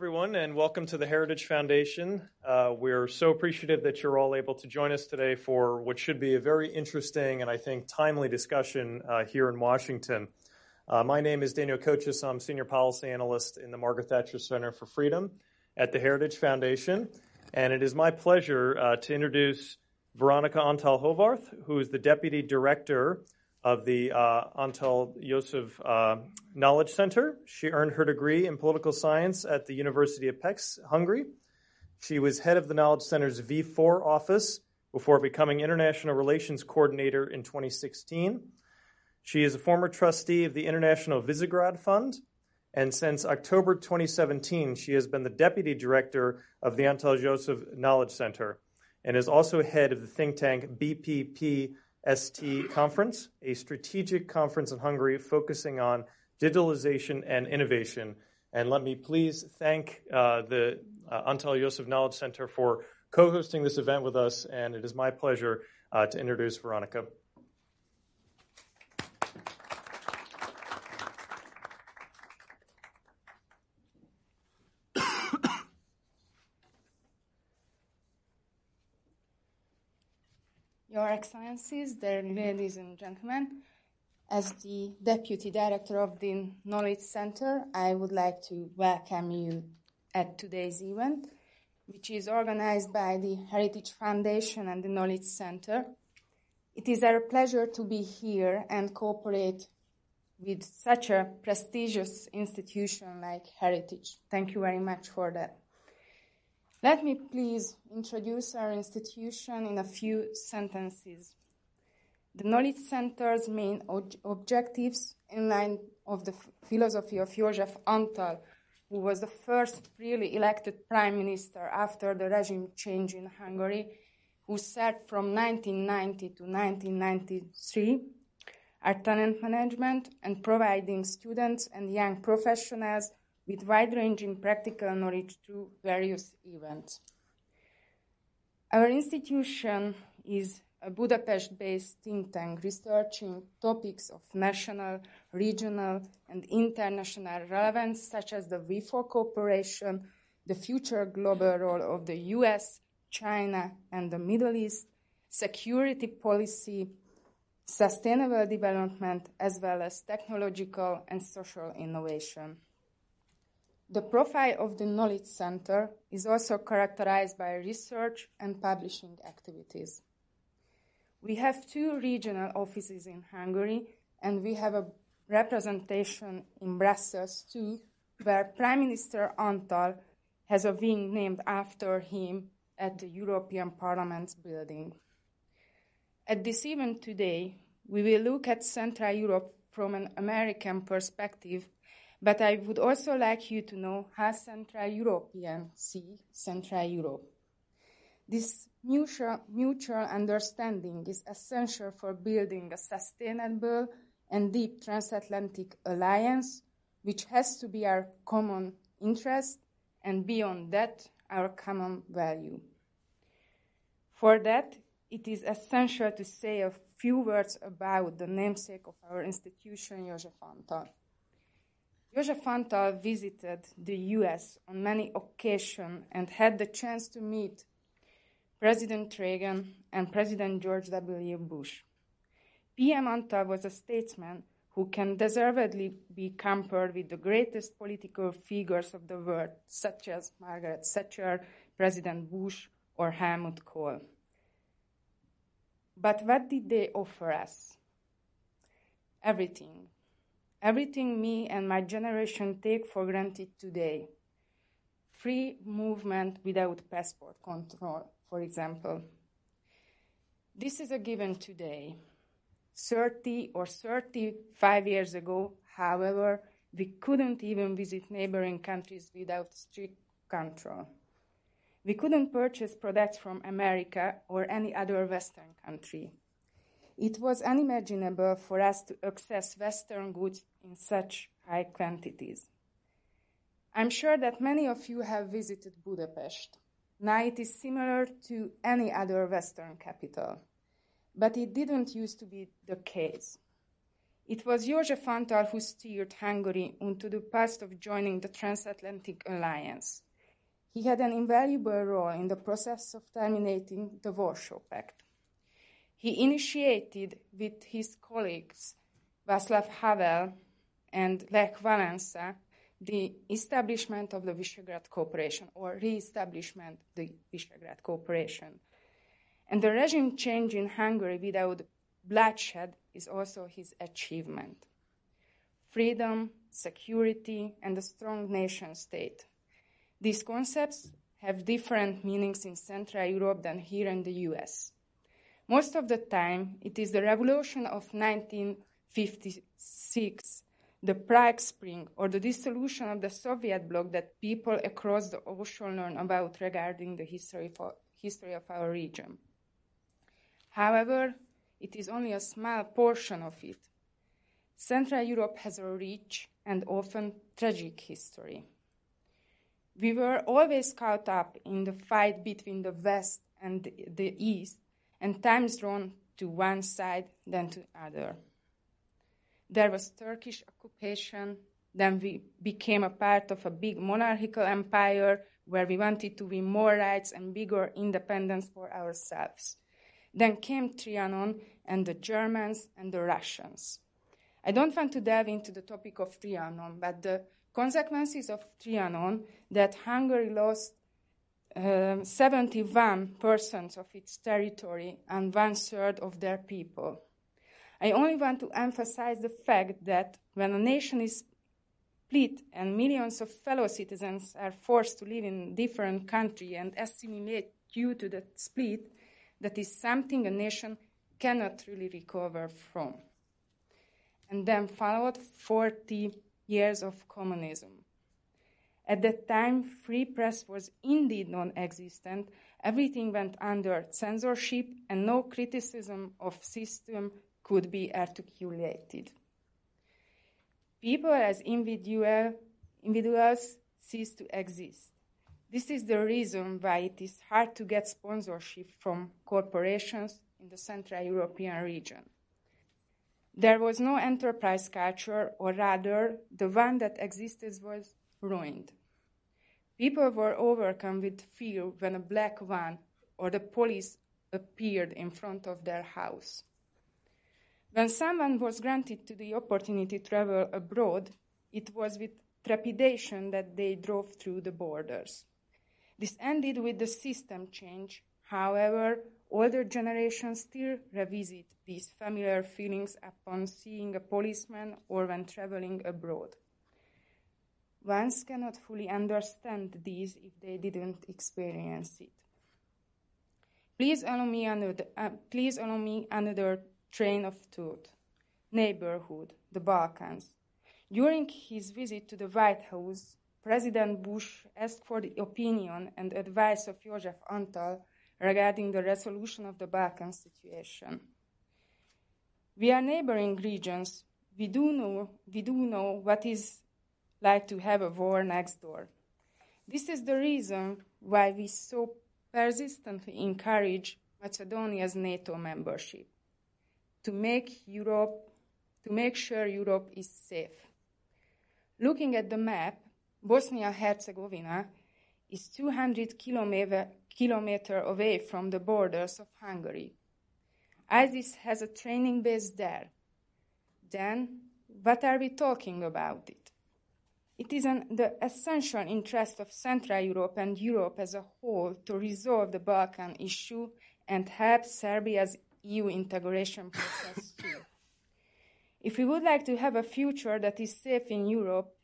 Everyone, and welcome to the Heritage Foundation. Uh, we're so appreciative that you're all able to join us today for what should be a very interesting and I think timely discussion uh, here in Washington. Uh, my name is Daniel Kochis. I'm Senior Policy Analyst in the Margaret Thatcher Center for Freedom at the Heritage Foundation. And it is my pleasure uh, to introduce Veronica Antall Horváth, who is the Deputy Director of the uh, Antall József uh, Knowledge Center. She earned her degree in political science at the University of Pécs, Hungary. She was head of the Knowledge Center's V4 office before becoming International Relations Coordinator in 2016. She is a former trustee of the International Visegrad Fund, and since October 2017, she has been the deputy director of the Antall József Knowledge Center and is also head of the think tank BPP ST conference, a strategic conference in Hungary focusing on digitalization and innovation. And let me please thank uh, the uh, Antall József Knowledge Center for co hosting this event with us. And it is my pleasure uh, to introduce Veronica. Your Ladies and gentlemen, as the Deputy Director of the Knowledge Center, I would like to welcome you at today's event, which is organized by the Heritage Foundation and the Knowledge Center. It is our pleasure to be here and cooperate with such a prestigious institution like Heritage. Thank you very much for that. Let me please introduce our institution in a few sentences. The Knowledge Center's main ob- objectives, in line of the philosophy of József Antall, who was the first really elected prime minister after the regime change in Hungary, who served from 1990 to 1993, are talent management and providing students and young professionals with wide-ranging practical knowledge through various events. Our institution is a Budapest-based think tank researching topics of national, regional, and international relevance, such as the V4 cooperation, the future global role of the US, China, and the Middle East, security policy, sustainable development, as well as technological and social innovation. The profile of the Knowledge Center is also characterized by research and publishing activities. We have two regional offices in Hungary, and we have a representation in Brussels too, where Prime Minister Antall has a wing named after him at the European Parliament's building. At this event today, we will look at Central Europe from an American perspective but I would also like you to know how Central Europeans see Central Europe. This mutual, mutual understanding is essential for building a sustainable and deep transatlantic alliance, which has to be our common interest and beyond that, our common value. For that, it is essential to say a few words about the namesake of our institution, József Antall. József Antall visited the US on many occasions and had the chance to meet President Reagan and President George W. Bush. PM Antall was a statesman who can deservedly be compared with the greatest political figures of the world, such as Margaret Thatcher, President Bush, or Helmut Kohl. But what did they offer us? Everything. Everything me and my generation take for granted today. Free movement without passport control, for example. This is a given today. 30 or 35 years ago, however, we couldn't even visit neighboring countries without strict control. We couldn't purchase products from America or any other Western country. It was unimaginable for us to access Western goods in such high quantities. I'm sure that many of you have visited Budapest. Now it is similar to any other Western capital. But it didn't used to be the case. It was József Antall who steered Hungary into the path of joining the transatlantic alliance. He had an invaluable role in the process of terminating the Warsaw Pact. He initiated with his colleagues Václav Havel and Lech Walesa the establishment of the Visegrad Cooperation or re-establishment of the Visegrad Cooperation. And the regime change in Hungary without bloodshed is also his achievement. Freedom, security, and a strong nation state. These concepts have different meanings in Central Europe than here in the US. Most of the time, it is the revolution of 1956, the Prague Spring, or the dissolution of the Soviet bloc that people across the ocean learn about regarding the history, for, history of our region. However, it is only a small portion of it. Central Europe has a rich and often tragic history. We were always caught up in the fight between the West and the East, and times drawn to one side than to other. There was Turkish occupation, then we became a part of a big monarchical empire where we wanted to win more rights and bigger independence for ourselves. Then came Trianon and the Germans and the Russians. I don't want to delve into the topic of Trianon, but the consequences of Trianon that Hungary lost uh, 71% of its territory and one third of their people. I only want to emphasize the fact that when a nation is split and millions of fellow citizens are forced to live in different countries and assimilate due to the split, that is something a nation cannot really recover from. And then followed 40 years of communism. At that time, free press was indeed non existent. Everything went under censorship, and no criticism of system could be articulated. People as individual, individuals ceased to exist. This is the reason why it is hard to get sponsorship from corporations in the Central European region. There was no enterprise culture, or rather, the one that existed was ruined. People were overcome with fear when a black van or the police appeared in front of their house. When someone was granted the opportunity to travel abroad, it was with trepidation that they drove through the borders. This ended with the system change. However, older generations still revisit these familiar feelings upon seeing a policeman or when traveling abroad. Ones cannot fully understand these if they didn't experience it. Please allow me another, uh, please allow me another train of thought. Neighborhood, the Balkans. During his visit to the White House, President Bush asked for the opinion and advice of József Antall regarding the resolution of the Balkan situation. We are neighboring regions. We do know, we do know what is like to have a war next door. This is the reason why we so persistently encourage Macedonia's NATO membership to make Europe to make sure Europe is safe. Looking at the map, Bosnia Herzegovina is 200 kilometers kilometer away from the borders of Hungary. ISIS has a training base there. Then, what are we talking about it? It is in the essential interest of Central Europe and Europe as a whole to resolve the Balkan issue and help Serbia's EU integration process too. If we would like to have a future that is safe in Europe,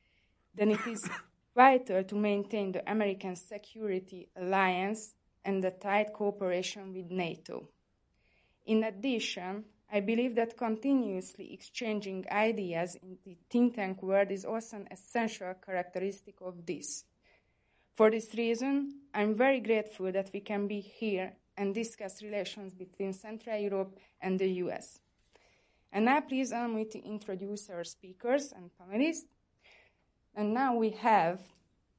then it is vital to maintain the American security alliance and the tight cooperation with NATO. In addition, I believe that continuously exchanging ideas in the think tank world is also an essential characteristic of this. For this reason, I'm very grateful that we can be here and discuss relations between Central Europe and the US. And now please allow me to introduce our speakers and panelists. And now we have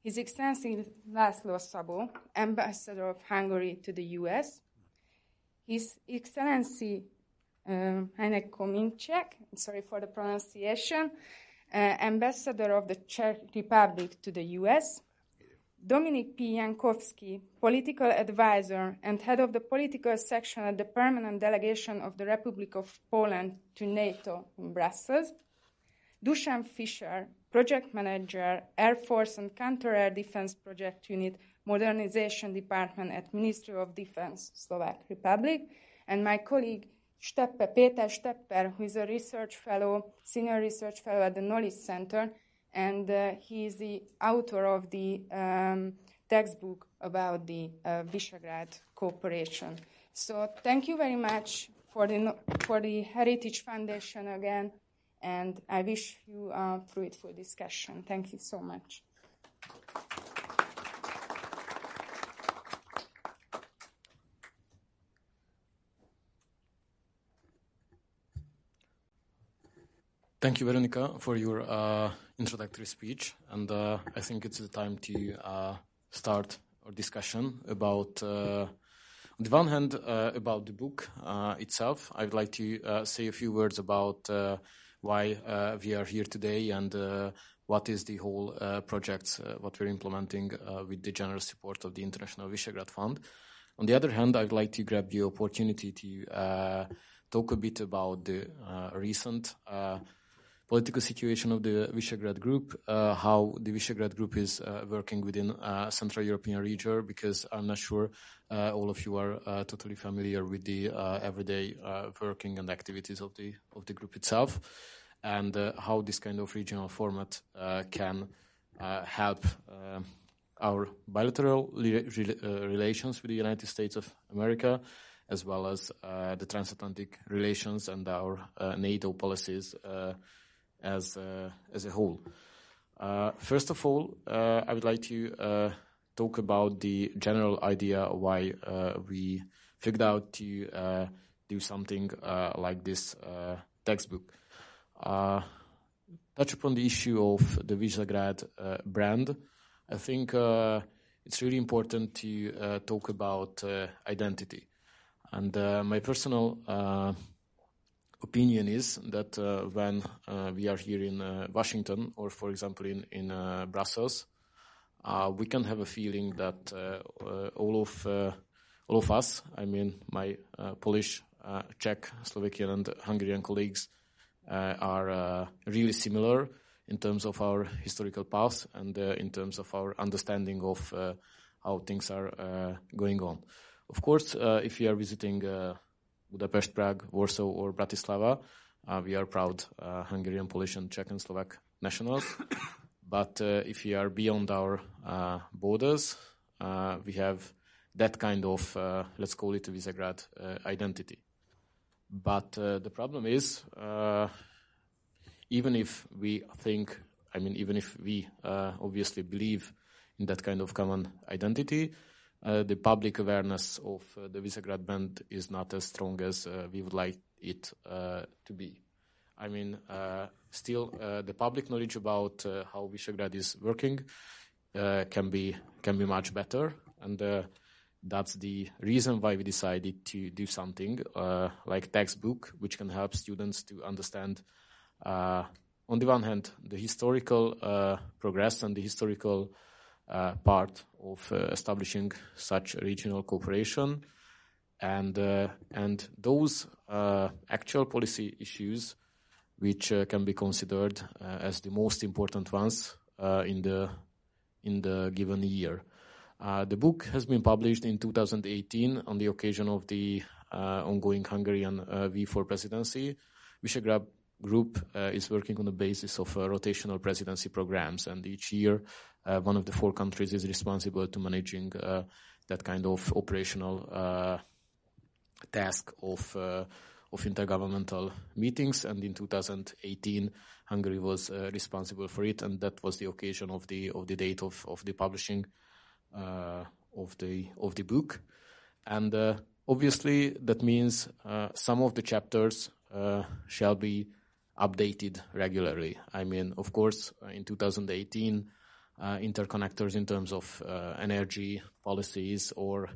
His Excellency Laszlo Szabó, Ambassador of Hungary to the US, His Excellency um, Hynek Kmoníček, sorry for the pronunciation, uh, Ambassador of the Czech Republic to the US, Dominik P. Jankowski, political advisor and head of the political section at the permanent delegation of the Republic of Poland to NATO in Brussels, Dusan Fischer, project manager, Air Force and Counter Air Defense Project Unit, Modernization Department at Ministry of Defense, Slovak Republic, and my colleague Steppe, Peter Stepper, who is a research fellow, senior research fellow at the Knowledge Center, and uh, he is the author of the um, textbook about the uh, Visegrad cooperation. So thank you very much for the, for the Heritage Foundation again, and I wish you a fruitful discussion. Thank you so much. Thank you, Veronica, for your uh, introductory speech. And uh, I think it's the time to uh, start our discussion about, uh, on the one hand, uh, about the book uh, itself. I would like to say a few words about why we are here today and what is the whole project, what we're implementing with the generous support of the International Visegrad Fund. On the other hand, I'd like to grab the opportunity to talk a bit about the recent political situation of the Visegrad Group, uh, how the Visegrad Group is uh, working within uh, Central European region, because I'm not sure uh, all of you are uh, totally familiar with the uh, everyday working and activities of the of the group itself, and how this kind of regional format can help our bilateral re- re- relations with the United States of America, as well as the transatlantic relations and our NATO policies uh, as as a whole. Uh, first of all, uh, I would like to talk about the general idea why we figured out to do something like this textbook. touch upon the issue of the Visegrad brand. I think it's really important to uh, talk about uh, identity. And uh, my personal opinion is that uh, when uh, we are here in uh, Washington or, for example, in, in uh, Brussels, uh, we can have a feeling that uh, all of all of us, I mean, my Polish, Czech, Slovakian, and Hungarian colleagues, are really similar in terms of our historical past and in terms of our understanding of how things are going on. Of course, if you are visiting Budapest, Prague, Warsaw, or Bratislava. Uh, we are proud uh, Hungarian, Polish, and Czech and Slovak nationals. but uh, if we are beyond our uh, borders, uh, we have that kind of, uh, let's call it Visegrad identity. But the problem is, even if we think, I mean, even if we obviously believe in that kind of common identity, the public awareness of uh, the Visegrad Brand is not as strong as uh, we would like it uh, to be. I mean, uh, still, uh, the public knowledge about how Visegrad is working can be can be much better, and that's the reason why we decided to do something like textbook, which can help students to understand. on the one hand, the historical progress and the historical uh, Uh, part of uh, establishing such regional cooperation. And, uh, and those uh, actual policy issues, which uh, can be considered as the most important ones in, the, in the given year. Uh, the book has been published in 2018 on the occasion of the ongoing Hungarian V4 presidency. Visegrad Group uh, is working on the basis of uh, rotational presidency programs, and each year uh, one of the four countries is responsible to managing that kind of operational task of of intergovernmental meetings. And in 2018, Hungary was uh, responsible for it, and that was the occasion of the of the date of, of the publishing uh, of the of the book. And uh, obviously, that means some of the chapters shall be updated regularly. I mean, of course, in 2018, interconnectors in terms of energy policies or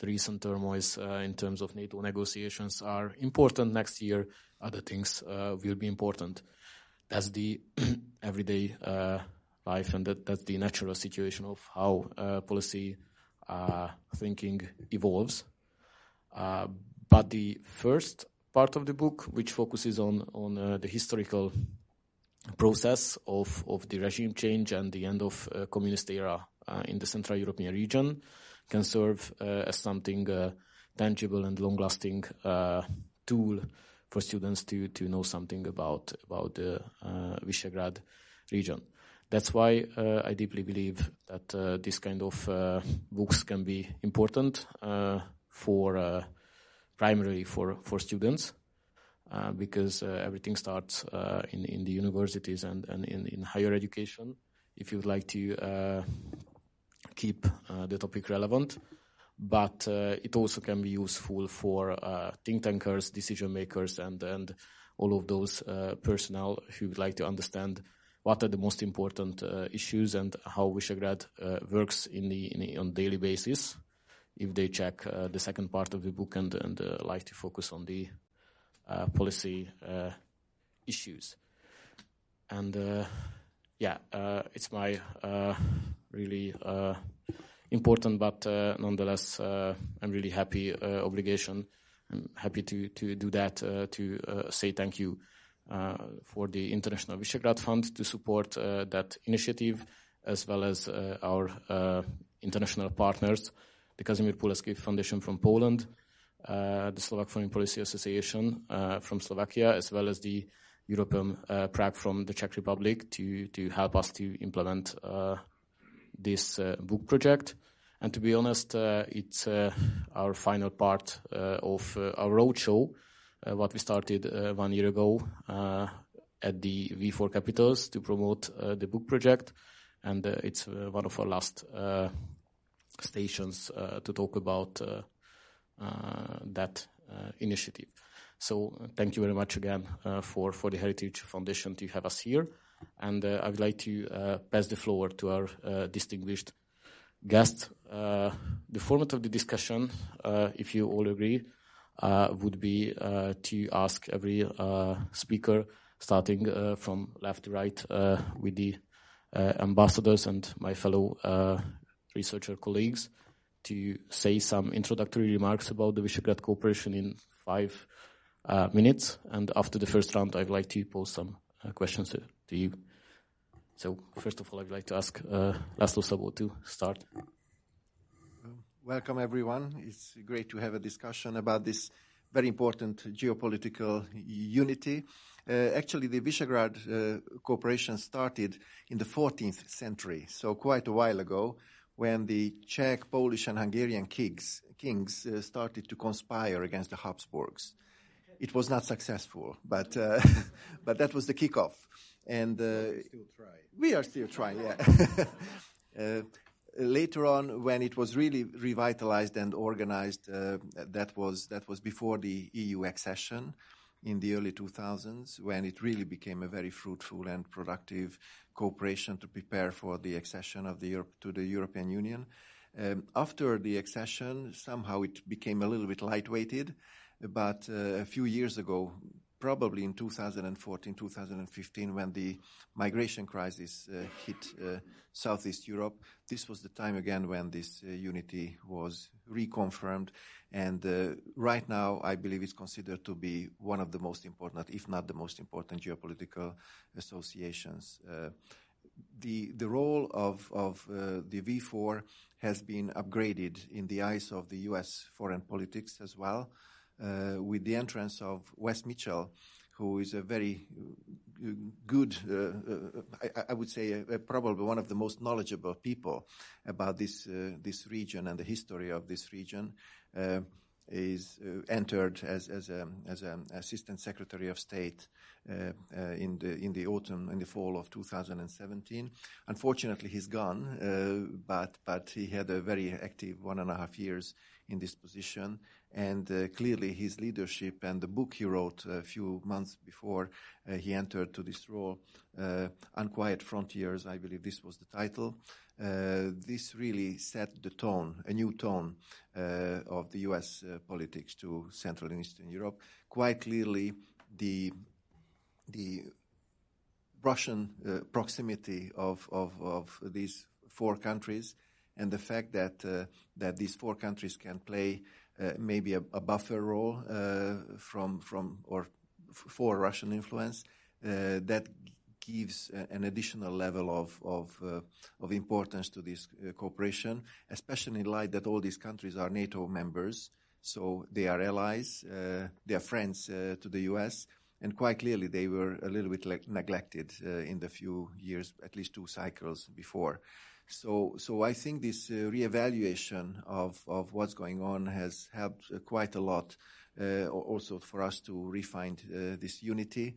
the recent turmoils uh, in terms of NATO negotiations are important next year. Other things uh, will be important. That's the everyday uh, life, and that, that's the natural situation of how policy thinking evolves. but the first part of the book, which focuses on on uh, the historical process of of the regime change and the end of uh, communist era uh, in the Central European region, can serve uh, as something uh, tangible and long-lasting uh, tool for students to to know something about about the Visegrad region. That's why I deeply believe that this kind of books can be important for primarily for for students. Uh, because uh, everything starts uh, in in the universities and and in, in higher education. If you would like to keep uh, the topic relevant, but uh, it also can be useful for uh, think tankers, decision makers, and and all of those personnel who would like to understand what are the most important issues and how Visegrad works in the, in the, on daily basis. If they check uh, the second part of the book and and uh, like to focus on the uh, policy issues, and yeah, uh, it's my uh, really uh, important, but nonetheless, I'm really happy obligation. I'm happy to to do that to say thank you for the International Visegrad Fund to support that initiative, as well as our international partners, the Casimir Pulaski Foundation from Poland, uh, the Slovak Foreign Policy Association uh, from Slovakia, as well as the Europeum uh, Prague from the Czech Republic to to help us to implement uh, this uh, book project. And to be honest, uh, it's our final part of our roadshow, what we started one year ago at the V4 capitals to promote the book project, and it's one of our last stations to talk about that initiative. So uh, thank you very much again uh, for, for the Heritage Foundation to have us here. And uh, I would like to uh, pass the floor to our uh, distinguished guest. Uh, the format of the discussion, if you all agree, would be to ask every speaker, starting from left to right, with the ambassadors and my fellow researcher colleagues, to say some introductory remarks about the Visegrad cooperation in five uh, minutes. And after the first round, I'd like to pose some uh, questions to, you. So first of all, I'd like to ask uh, Laszlo Szabó to start. Welcome, everyone. It's great to have a discussion about this very important geopolitical unity. Uh, actually, the Visegrad uh, cooperation started in the 14th century, so quite a while ago, when the Czech, Polish, and Hungarian kings, kings uh, started to conspire against the Habsburgs it was not successful, but uh, but that was the kickoff. And uh, still try. we are still trying. Yeah. uh, later on, when it was really revitalized and organized, uh, that was that was before the EU accession in the early 2000s, when it really became a very fruitful and productive cooperation to prepare for the accession of the Europe to the European Union. Um, after the accession, somehow it became a little bit lightweighted but uh, a few years ago, probably in 2014, 2015, when the migration crisis uh, hit uh, Southeast Europe, this was the time again when this uh, unity was reconfirmed. And uh, right now, I believe it's considered to be one of the most important, if not the most important, geopolitical associations. Uh, the the role of of the V4 has been upgraded in the eyes of the U.S. foreign politics as well. Uh, with the entrance of Wess Mitchell, who is a very uh, good, uh, I, I, would say, probably one of the most knowledgeable people about this this region and the history of this region is uh, entered as as a, as an assistant secretary of state uh, uh, in the in the autumn in the fall of 2017. Unfortunately, he's gone, but but he had a very active one and a half years in this position, and uh, clearly his leadership and the book he wrote a few months before uh, he entered to this role, uh, Unquiet Frontiers, I believe this was the title, uh, this really set the tone, a new tone uh, of the U.S. Uh, politics to Central and Eastern Europe. Quite clearly, the the Russian uh, proximity of, of, of, these four countries and the fact that uh, that these four countries can play uh, maybe a, buffer role from from or for Russian influence that gives an additional level of of, uh, of importance to this uh, cooperation, especially in light that all these countries are NATO members, so they are allies, uh, they are friends uh, to the U.S. And quite clearly, they were a little bit neglected uh, in the few years, at least two cycles before. So, so I think this uh, reevaluation of, of what's going on has helped quite a lot, also for us to refine this unity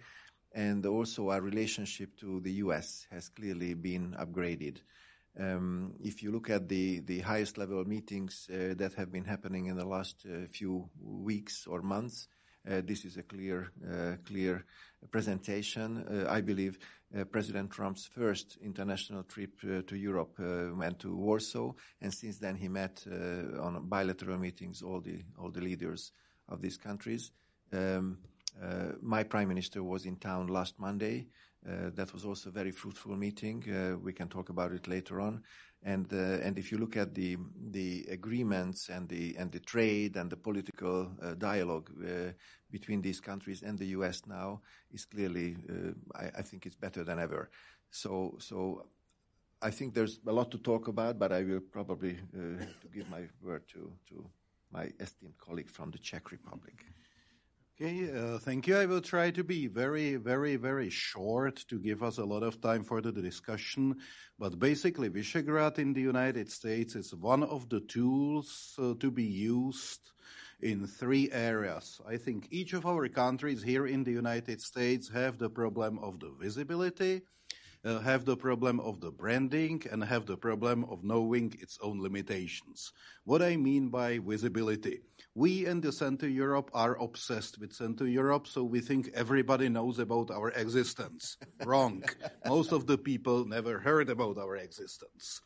and also our relationship to the U.S. has clearly been upgraded. Um, if you look at the, the highest level meetings uh, that have been happening in the last uh, few weeks or months, uh, this is a clear, uh, clear presentation. Uh, I believe uh, President Trump's first international trip to Europe went to Warsaw, and since then he met on bilateral meetings all the all the leaders of these countries. Um, uh, my prime minister was in town last Monday. Uh, that was also a very fruitful meeting. Uh, we can talk about it later on. And uh, and if you look at the the agreements and the and the trade and the political uh, dialogue uh, between these countries and the U.S. now is clearly, I, I think, it's better than ever. So so I think there's a lot to talk about, but I will probably uh, to give my word to, to my esteemed colleague from the Czech Republic. Okay, uh, thank you. I will try to be very, very, very short to give us a lot of time for the discussion. But basically, Visegrad in the United States is one of the tools uh, to be used in three areas. I think each of our countries here in the United States have the problem of the visibility, uh, have the problem of the branding, and have the problem of knowing its own limitations. What I mean by visibility. We in the Central Europe are obsessed with Central Europe, so we think everybody knows about our existence. Wrong. Most of the people never heard about our existence.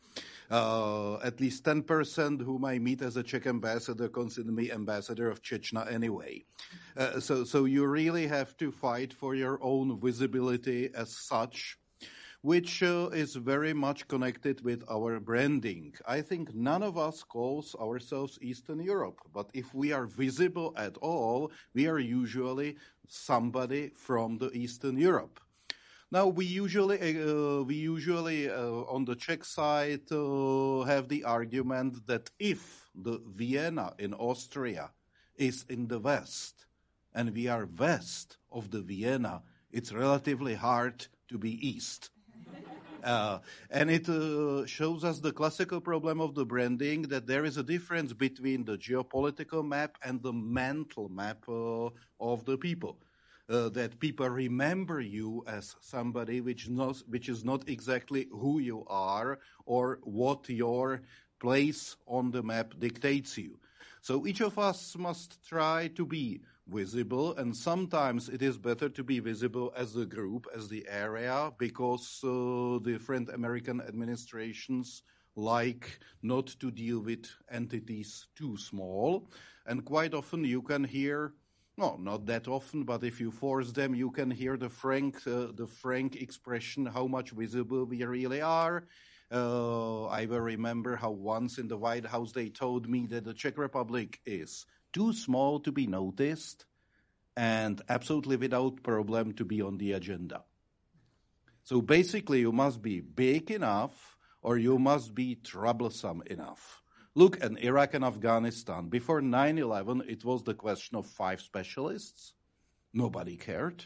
Uh, at least 10% whom I meet as a Czech ambassador consider me ambassador of Chechnya anyway. Uh, so, so you really have to fight for your own visibility as such which uh, is very much connected with our branding. I think none of us calls ourselves Eastern Europe, but if we are visible at all, we are usually somebody from the Eastern Europe. Now we usually uh, we usually uh, on the Czech side uh, have the argument that if the Vienna in Austria is in the west and we are west of the Vienna, it's relatively hard to be east. Uh, and it uh, shows us the classical problem of the branding that there is a difference between the geopolitical map and the mental map uh, of the people. Uh, that people remember you as somebody which, not, which is not exactly who you are or what your place on the map dictates you. So each of us must try to be visible, and sometimes it is better to be visible as a group, as the area, because uh, different American administrations like not to deal with entities too small. And quite often you can hear, no, not that often, but if you force them, you can hear the frank, uh, the frank expression how much visible we really are. Uh, I will remember how once in the White House they told me that the Czech Republic is too small to be noticed and absolutely without problem to be on the agenda. So basically, you must be big enough or you must be troublesome enough. Look at Iraq and Afghanistan. Before 9 11, it was the question of five specialists. Nobody cared.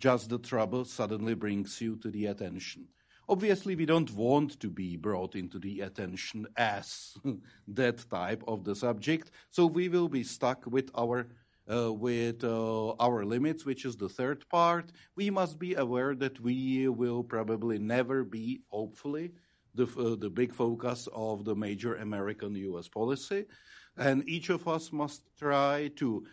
Just the trouble suddenly brings you to the attention. Obviously, we don't want to be brought into the attention as that type of the subject, so we will be stuck with our uh, with uh, our limits, which is the third part. We must be aware that we will probably never be, hopefully, the uh, the big focus of the major American U.S. policy, and each of us must try to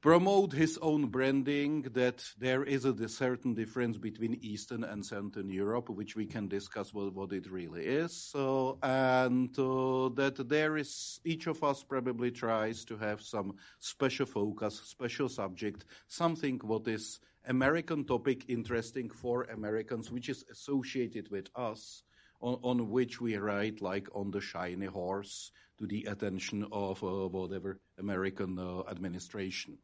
promote his own branding that there is a certain difference between Eastern and Central Europe, which we can discuss what, what it really is, uh, and uh, that there is each of us probably tries to have some special focus, special subject, something what is American topic interesting for Americans, which is associated with us. On, on, which we ride like on the shiny horse to the attention of uh, whatever American uh, administration.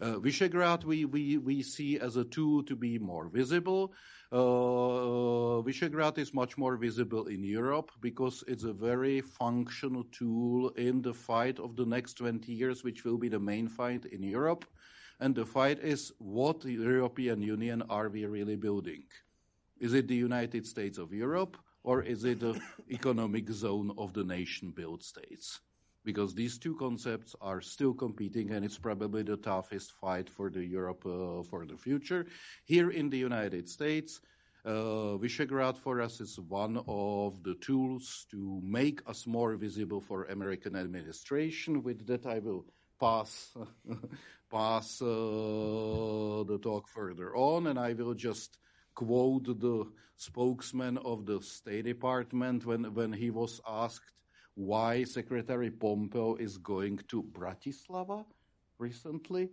Uh, Visegrad we, see as a tool to be more visible. Uh, Visegrad is much more visible in Europe because it's a very functional tool in the fight of the next 20 years, which will be the main fight in Europe. And the fight is what European Union are we really building? Is it the United States of Europe or is it the economic zone of the nation built states? Because these two concepts are still competing and it's probably the toughest fight for the Europe uh, for the future. Here in the United States, uh, Visegrad for us is one of the tools to make us more visible for American administration. With that, I will pass pass uh, the talk further on, and I will just quote the spokesman of the State Department when when he was asked why Secretary Pompeo is going to Bratislava recently.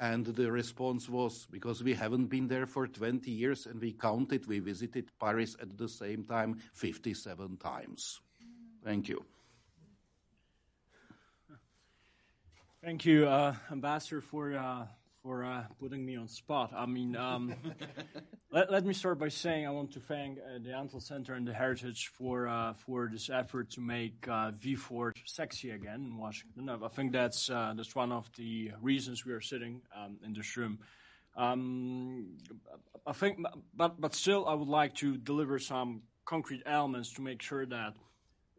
And the response was because we haven't been there for 20 years and we counted, we visited Paris at the same time 57 times. Thank you. Thank you, uh, Ambassador, for uh, for uh, putting me on spot. I mean, um, let, let, me start by saying I want to thank uh, the Antall Center and the Heritage for uh, for this effort to make uh, V4 sexy again in Washington. I think that's uh, that's one of the reasons we are sitting um, in this room. Um, I think, but but still, I would like to deliver some concrete elements to make sure that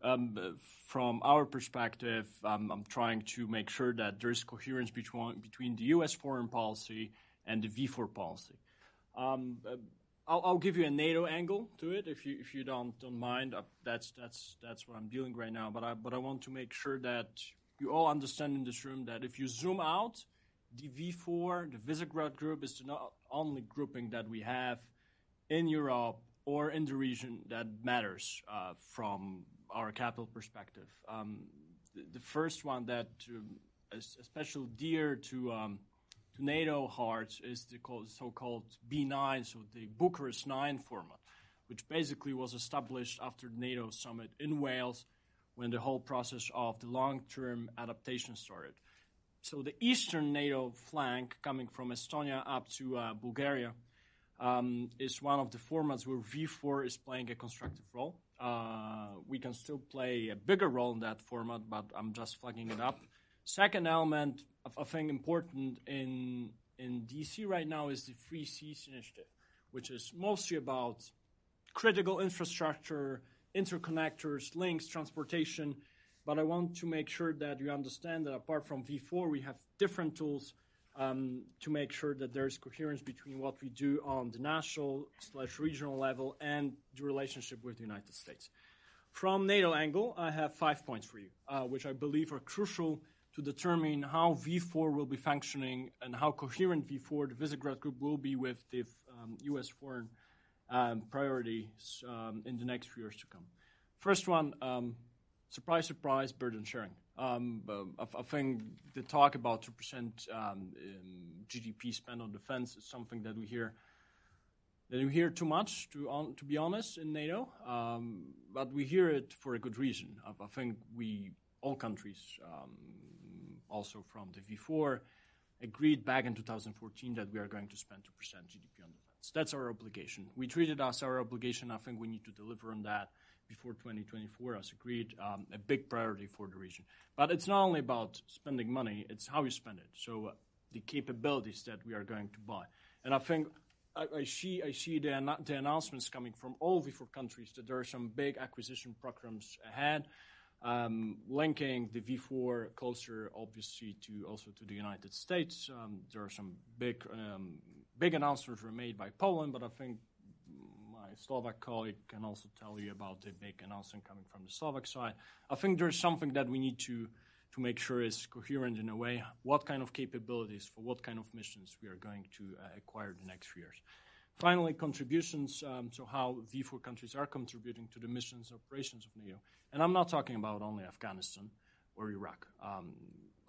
um, from our perspective, um, I'm trying to make sure that there's coherence between, between the U.S. foreign policy and the V4 policy. Um, uh, I'll, I'll, give you a NATO angle to it if you if you don't don't mind. Uh, that's that's that's what I'm dealing right now. But I but I want to make sure that you all understand in this room that if you zoom out, the V4, the Visegrad group, is the only grouping that we have in Europe or in the region that matters uh, from our capital perspective. Um, the, first one that um, is especially dear to um, to NATO hearts is the so-called B9, so the Bucharest 9 format, which basically was established after the NATO summit in Wales when the whole process of the long-term adaptation started. So the eastern NATO flank, coming from Estonia up to uh, Bulgaria, um, is one of the formats where V4 is playing a constructive role. Uh, we can still play a bigger role in that format, but I'm just flagging it up. Second element, I think important in in DC right now is the Three Seas Initiative, which is mostly about critical infrastructure, interconnectors, links, transportation. But I want to make sure that you understand that apart from V4, we have different tools um, to make sure that there's coherence between what we do on the national slash regional level and the relationship with the United States. From NATO angle, I have five points for you, uh, which I believe are crucial to determine how V4 will be functioning and how coherent V4, the Visegrad Group, will be with the um, U.S. foreign um, priorities um, in the next few years to come. First one, um, surprise, surprise, burden sharing. Um, I, I, think the talk about 2% um, GDP spent on defense is something that we hear that we hear too much, to, be honest, in NATO. Um, but we hear it for a good reason. I, think we, all countries, um, also from the V4, agreed back in 2014 that we are going to spend 2% GDP on defense. That's our obligation. We treat it as our obligation. I think we need to deliver on that before 2024, as agreed, um, a big priority for the region. But it's not only about spending money; it's how you spend it. So uh, the capabilities that we are going to buy, and I think I, see the, announcements coming from all the four countries that there are some big acquisition programs ahead. Um, linking the V4 closer, obviously, to also to the United States. Um, there are some big big announcements were made by Poland, but I think Slovak colleague can also tell you about the big announcement coming from the Slovak side. I think there's something that we need to to make sure is coherent in a way. What kind of capabilities for what kind of missions we are going to uh, acquire the next few years. Finally, contributions, um, how V4 countries are contributing to the missions and operations of NATO. And I'm not talking about only Afghanistan or Iraq. Um,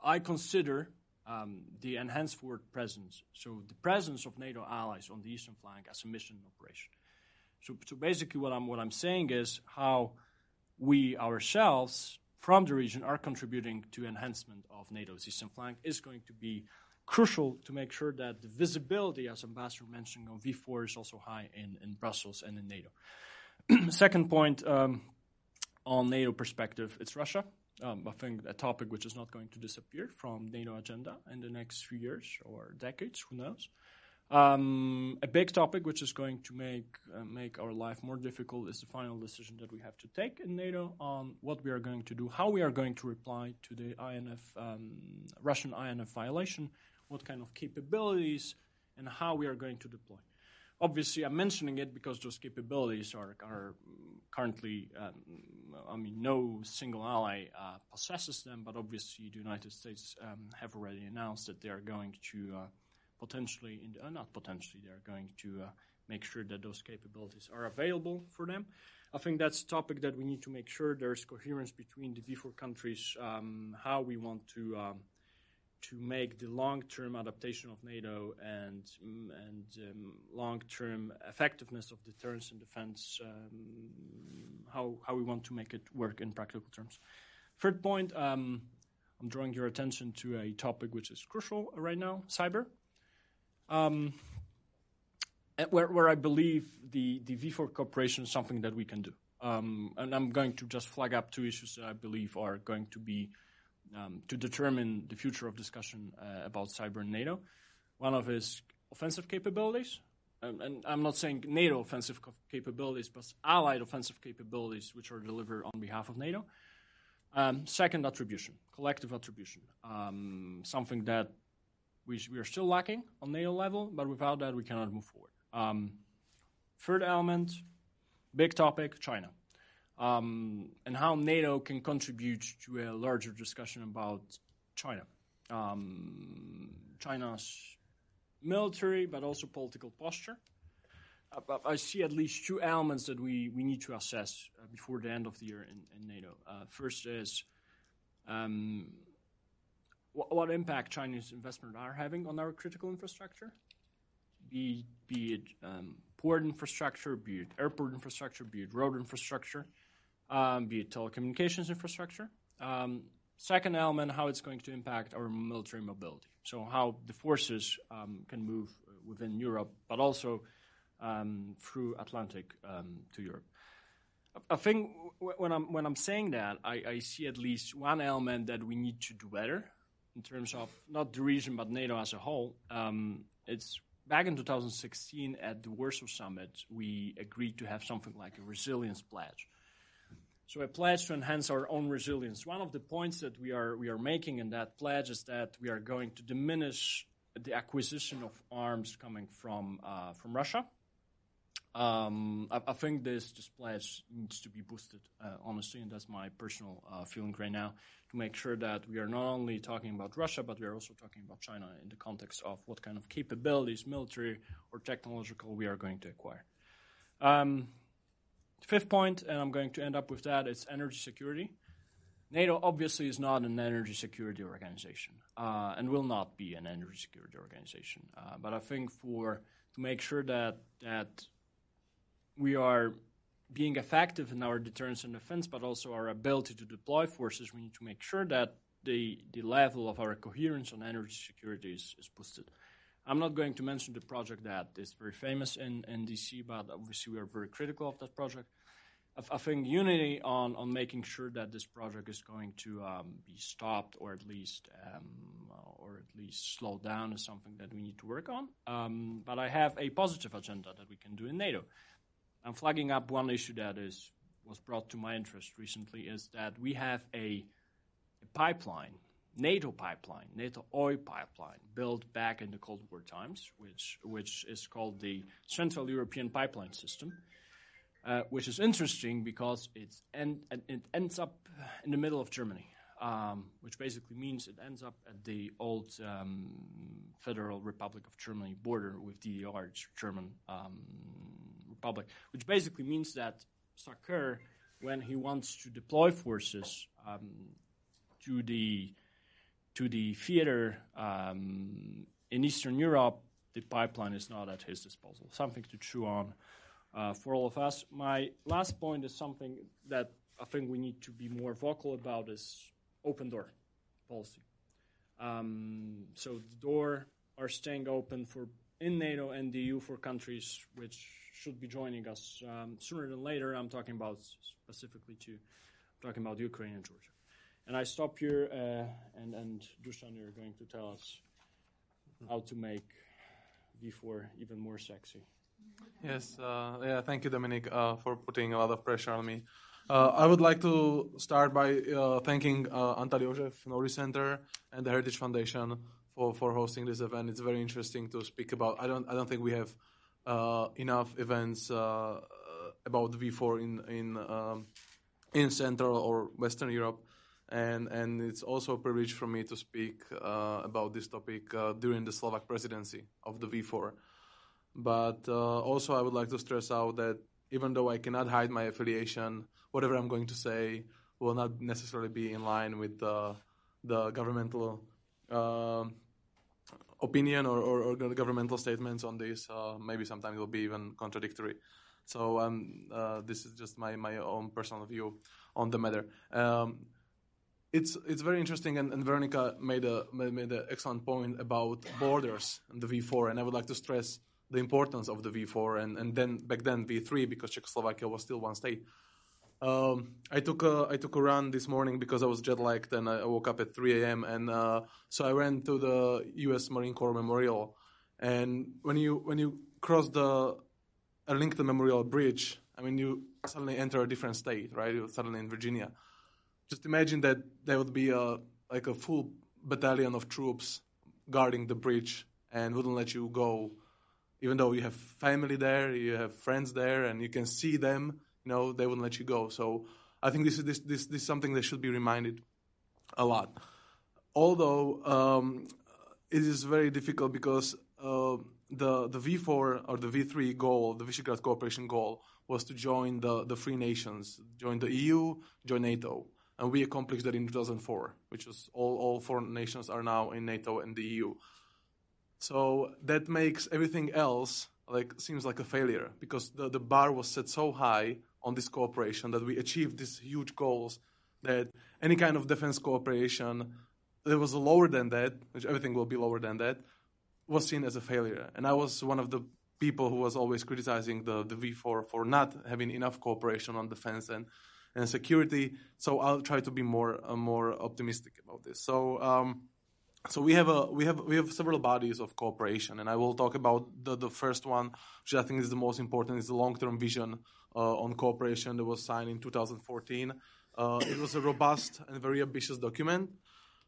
I consider um, the enhanced forward presence, so the presence of NATO allies on the eastern flank as a mission operation. So, so basically, what I'm, what I'm saying is how we ourselves from the region are contributing to enhancement of NATO's eastern flank is going to be crucial to make sure that the visibility, as Ambassador mentioned, on V4 is also high in, in Brussels and in NATO. Second point um, on NATO perspective, it's Russia. Um, I think a topic which is not going to disappear from NATO agenda in the next few years or decades, who knows. Um, a big topic which is going to make uh, make our life more difficult is the final decision that we have to take in NATO on what we are going to do, how we are going to reply to the INF um, Russian INF violation, what kind of capabilities, and how we are going to deploy. Obviously, I'm mentioning it because those capabilities are, are currently, um, I mean, no single ally uh, possesses them, but obviously the United States um, have already announced that they are going to uh, potentially, the, uh, not potentially, they are going to uh, make sure that those capabilities are available for them. I think that's a topic that we need to make sure there's coherence between the V4 countries, um, how we want to um, to make the long-term adaptation of NATO and and um, long-term effectiveness of deterrence and defense, um, how how we want to make it work in practical terms. Third point, um, I'm drawing your attention to a topic which is crucial right now: cyber. Um, where, where I believe the, the V4 cooperation is something that we can do. Um, and I'm going to just flag up two issues that I believe are going to be um, to determine the future of discussion uh, about cyber in NATO. One of is offensive capabilities, um, and I'm not saying NATO offensive capabilities, but allied offensive capabilities which are delivered on behalf of NATO. Um, second, attribution, collective attribution, um, something that we, are still lacking on NATO level, but without that we cannot move forward. Um, third element, big topic, China um, and how NATO can contribute to a larger discussion about China. Um, China's military, but also political posture. Uh, I see at least two elements that we, we need to assess uh, before the end of the year in, in NATO. Uh, first is um, what, what, impact Chinese investment are having on our critical infrastructure, be, be it um, port infrastructure, be it airport infrastructure, be it road infrastructure um, be it telecommunications infrastructure. Um, second element, how it's going to impact our military mobility. So how the forces um, can move within Europe, but also um, through Atlantic um, to Europe. I think when I'm when I'm saying that, I, I, see at least one element that we need to do better in terms of not the region but NATO as a whole. Um, it's back in 2016 at the Warsaw Summit, we agreed to have something like a resilience pledge. So a pledge to enhance our own resilience. One of the points that we are we are making in that pledge is that we are going to diminish the acquisition of arms coming from uh, from Russia. Um, I, I, think this, pledge needs to be boosted, uh, honestly, and that's my personal uh, feeling right now, to make sure that we are not only talking about Russia, but we are also talking about China in the context of what kind of capabilities, military or technological, we are going to acquire. Um, Fifth point, and I'm going to end up with that, is energy security. NATO obviously is not an energy security organization uh, and will not be an energy security organization. Uh, but I think for to make sure that that we are being effective in our deterrence and defense, but also our ability to deploy forces, we need to make sure that the the level of our coherence on energy security is, is boosted. I'm not going to mention the project that is very famous in, in DC, but obviously we are very critical of that project. I think unity on, on making sure that this project is going to um, be stopped or at least um, or at least slowed down is something that we need to work on. Um, but I have a positive agenda that we can do in NATO. I'm flagging up one issue that is was brought to my interest recently is that we have a, a pipeline, NATO pipeline, NATO oil pipeline, built back in the Cold War times, which which is called the Central European Pipeline System uh, which is interesting because it's it ends up in the middle of Germany, um, which basically means it ends up at the old um, Federal Republic of Germany border with DDR, German um, Republic, which basically means that SACEUR, when he wants to deploy forces um, to the to the theater um, in Eastern Europe, the pipeline is not at his disposal. Something to chew on uh, for all of us. My last point is something that I think we need to be more vocal about is open door policy. Um, so the door are staying open for in NATO and the EU for countries which should be joining us um, sooner than later. I'm talking about specifically to I'm talking about Ukraine and Georgia. And I stop here, uh, and and Dusan, you're going to tell us how to make V4 even more sexy. Yes, uh, yeah, thank you, Dominic, uh, for putting a lot of pressure on me. Uh, I would like to start by uh, thanking uh, Antall Nóri Center and the Heritage Foundation for, for hosting this event. It's very interesting to speak about. I don't I don't think we have enough events uh, about V4 in in um, in Central or Western Europe, and and it's also a privilege for me to speak about this topic during the Slovak presidency of the V4. But uh, also, I would like to stress out that even though I cannot hide my affiliation, whatever I'm going to say will not necessarily be in line with uh, the governmental uh, opinion or, or, or, governmental statements on this. Uh, maybe sometimes it will be even contradictory. So um, uh, this is just my, my own personal view on the matter. Um, it's it's very interesting, and, and Veronica made a made an excellent point about borders and the V4, and I would like to stress the importance of the V4 and, and then back then V3 because Czechoslovakia was still one state. Um, I took a I took a run this morning because I was jet lagged and I woke up at 3 a.m. and uh, so I ran to the U.S. Marine Corps Memorial. And when you when you cross the Arlington Memorial Bridge, I mean you suddenly enter a different state, right? You're suddenly in Virginia. Just imagine that there would be a like a full battalion of troops guarding the bridge and wouldn't let you go even though you have family there, you have friends there, and you can see them, you know, they wouldn't let you go. So I think this is this this, this is something that should be reminded a lot. Although um, it is very difficult because uh, the the V4 or the V3 goal, the Visegrad cooperation goal, was to join the the three nations, join the EU, join NATO, and we accomplished that in 2004, which was all all four nations are now in NATO and the EU. So that makes everything else like seems like a failure because the, the bar was set so high on this cooperation that we achieved these huge goals that any kind of defense cooperation that was lower than that, which everything will be lower than that, was seen as a failure. And I was one of the people who was always criticizing the, the V4 for not having enough cooperation on defense and, and security. So I'll try to be more uh, more optimistic about this. So um, so we have a we have we have several bodies of cooperation, and I will talk about the, the first one, which I think is the most important, is the long term vision uh, on cooperation that was signed in 2014. Uh, it was a robust and very ambitious document,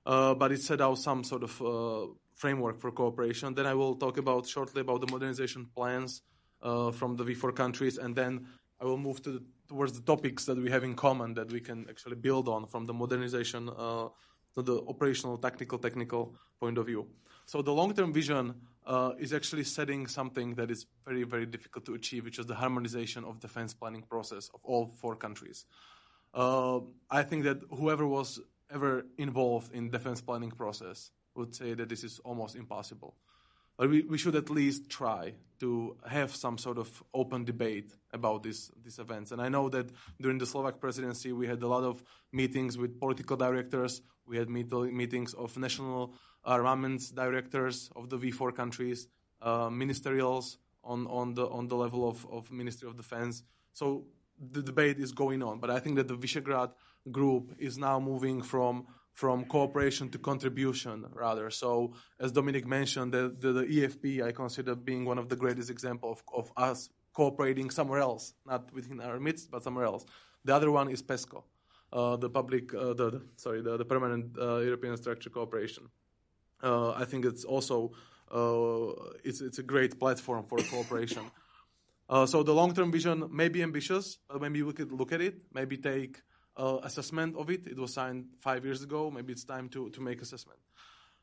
uh, but it set out some sort of uh, framework for cooperation. Then I will talk about shortly about the modernization plans uh, from the V4 countries, and then I will move to the, towards the topics that we have in common that we can actually build on from the modernization uh, to the operational, technical, technical point of view. So the long-term vision uh, is actually setting something that is very, very difficult to achieve, which is the harmonization of defense planning process of all four countries. Uh, I think that whoever was ever involved in defense planning process would say that this is almost impossible. But we, we should at least try to have some sort of open debate about this, these events. And I know that during the Slovak presidency, we had a lot of meetings with political directors. We had meet, meetings of national armaments directors of the V4 countries, uh, ministerials on, on, the, on the level of, of Ministry of Defense. So the debate is going on. But I think that the Visegrad group is now moving from from cooperation to contribution rather. So as Dominic mentioned, the, the, the EFP I consider being one of the greatest examples of, of us cooperating somewhere else, not within our midst, but somewhere else. The other one is PESCO, uh, the public, uh, the, sorry, the, the permanent uh, European structure cooperation. Uh, I think it's also uh, it's it's a great platform for cooperation. Uh, so the long-term vision may be ambitious, but maybe we could look at it, maybe take uh, assessment of it. It was signed five years ago. Maybe it's time to, to make assessment.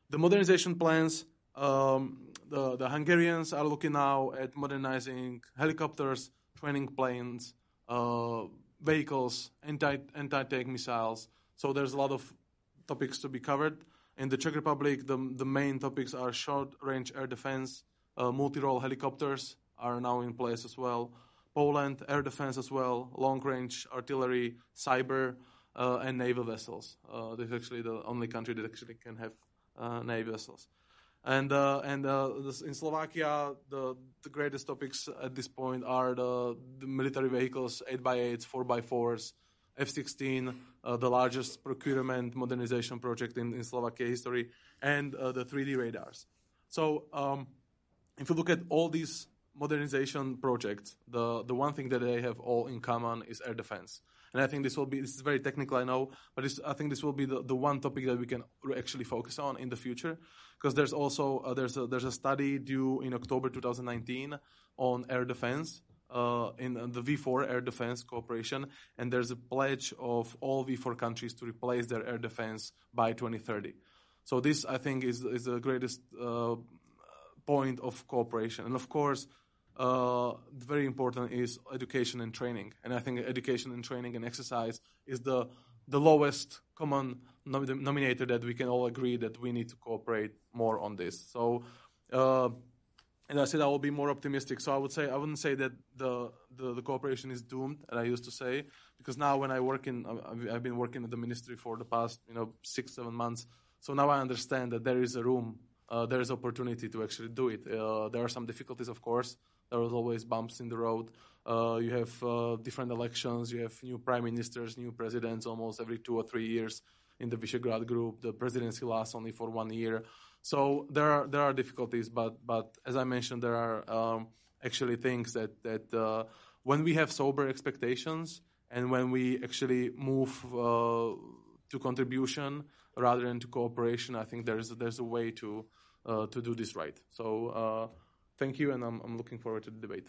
The modernization plans, um, the, the Hungarians are looking now at modernizing helicopters, training planes, uh, vehicles, anti, anti-tank missiles. So there's a lot of topics to be covered. In the Czech Republic, the, the main topics are short-range air defense, uh, multi-role helicopters are now in place as well. Poland, air defense as well, long range artillery, cyber, uh, and naval vessels. Uh, this is actually the only country that actually can have uh, naval vessels. And uh, and uh, in Slovakia, the, the greatest topics at this point are the, the military vehicles, 8x8s, 4x4s, F-16, uh, the largest procurement modernization project in, in Slovakia history, and the 3D radars. So um, if you look at all these modernization projects, the, the one thing that they have all in common is air defense. And I think this will be, this is very technical, I know, but I think this will be the, the one topic that we can actually focus on in the future. Because there's also, uh, there's, a, there's a study due in October 2019 on air defense. Uh, in the V4 air defense cooperation, and there's a pledge of all V4 countries to replace their air defense by 2030. So this, I think, is is the greatest uh, point of cooperation. And of course, uh, very important is education and training. And I think education and training and exercise is the the lowest common denominator that we can all agree that we need to cooperate more on this. So, uh, and I said I will be more optimistic. So I would say I wouldn't say that the, the, the cooperation is doomed, as I used to say, because now when I work in, I've been working at the ministry for the past you know six seven months. So now I understand that there is a room, uh, there is opportunity to actually do it. Uh, there are some difficulties, of course, there was always bumps in the road. Uh, you have uh, different elections. You have new prime ministers, new presidents almost every two or three years in the Visegrad group. The presidency lasts only for one year. So there are there are difficulties, but but as I mentioned, there are um, actually things that that uh, when we have sober expectations and when we actually move uh, to contribution rather than to cooperation, I think there's there's a way to uh, to do this right. So uh, thank you, and I'm, I'm looking forward to the debate.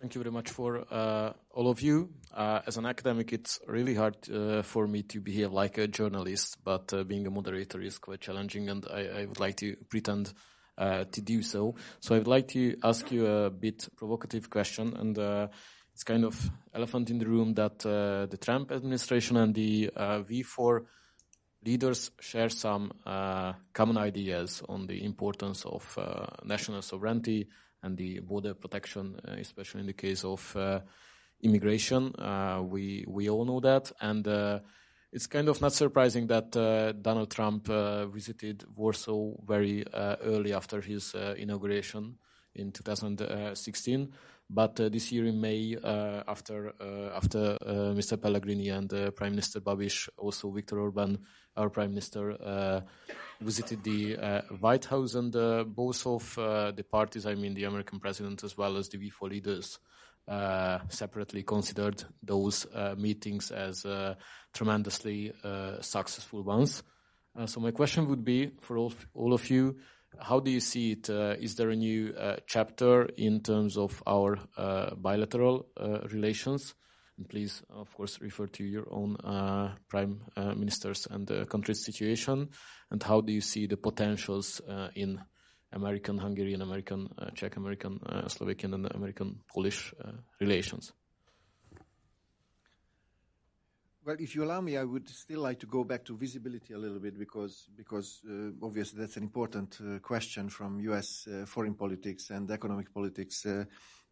Thank you very much for uh, all of you. Uh, as an academic, it's really hard uh, for me to behave like a journalist, but uh, being a moderator is quite challenging, and I, I would like to pretend uh, to do so. So I would like to ask you a bit provocative question, and uh, it's kind of elephant in the room that the Trump administration and the V4 leaders share some uh, common ideas on the importance of uh, national sovereignty and the border protection, uh, especially in the case of uh, immigration. Uh, we we all know that, and it's kind of not surprising that Donald Trump visited Warsaw very early after his inauguration in 2016. But uh, this year in May, uh, after uh, after Mr. Pellegrini and Prime Minister Babiš, also Viktor Orban, our Prime Minister, visited the White House, and both of the parties, I mean the American President as well as the V4 leaders, uh, separately considered those uh, meetings as uh, tremendously successful ones. so my question would be for all, all of you, how do you see it? Uh, is there a new uh, chapter in terms of our uh, bilateral uh, relations? Please, of course, refer to your own uh, prime uh, ministers and the country's situation. And how do you see the potentials in American, Hungarian, American, Czech, American, Slovakian, and American Polish relations? Well, if you allow me, I would still like to go back to visibility a little bit because, because uh, obviously that's an important uh, question from U.S. Uh, foreign politics and economic politics uh,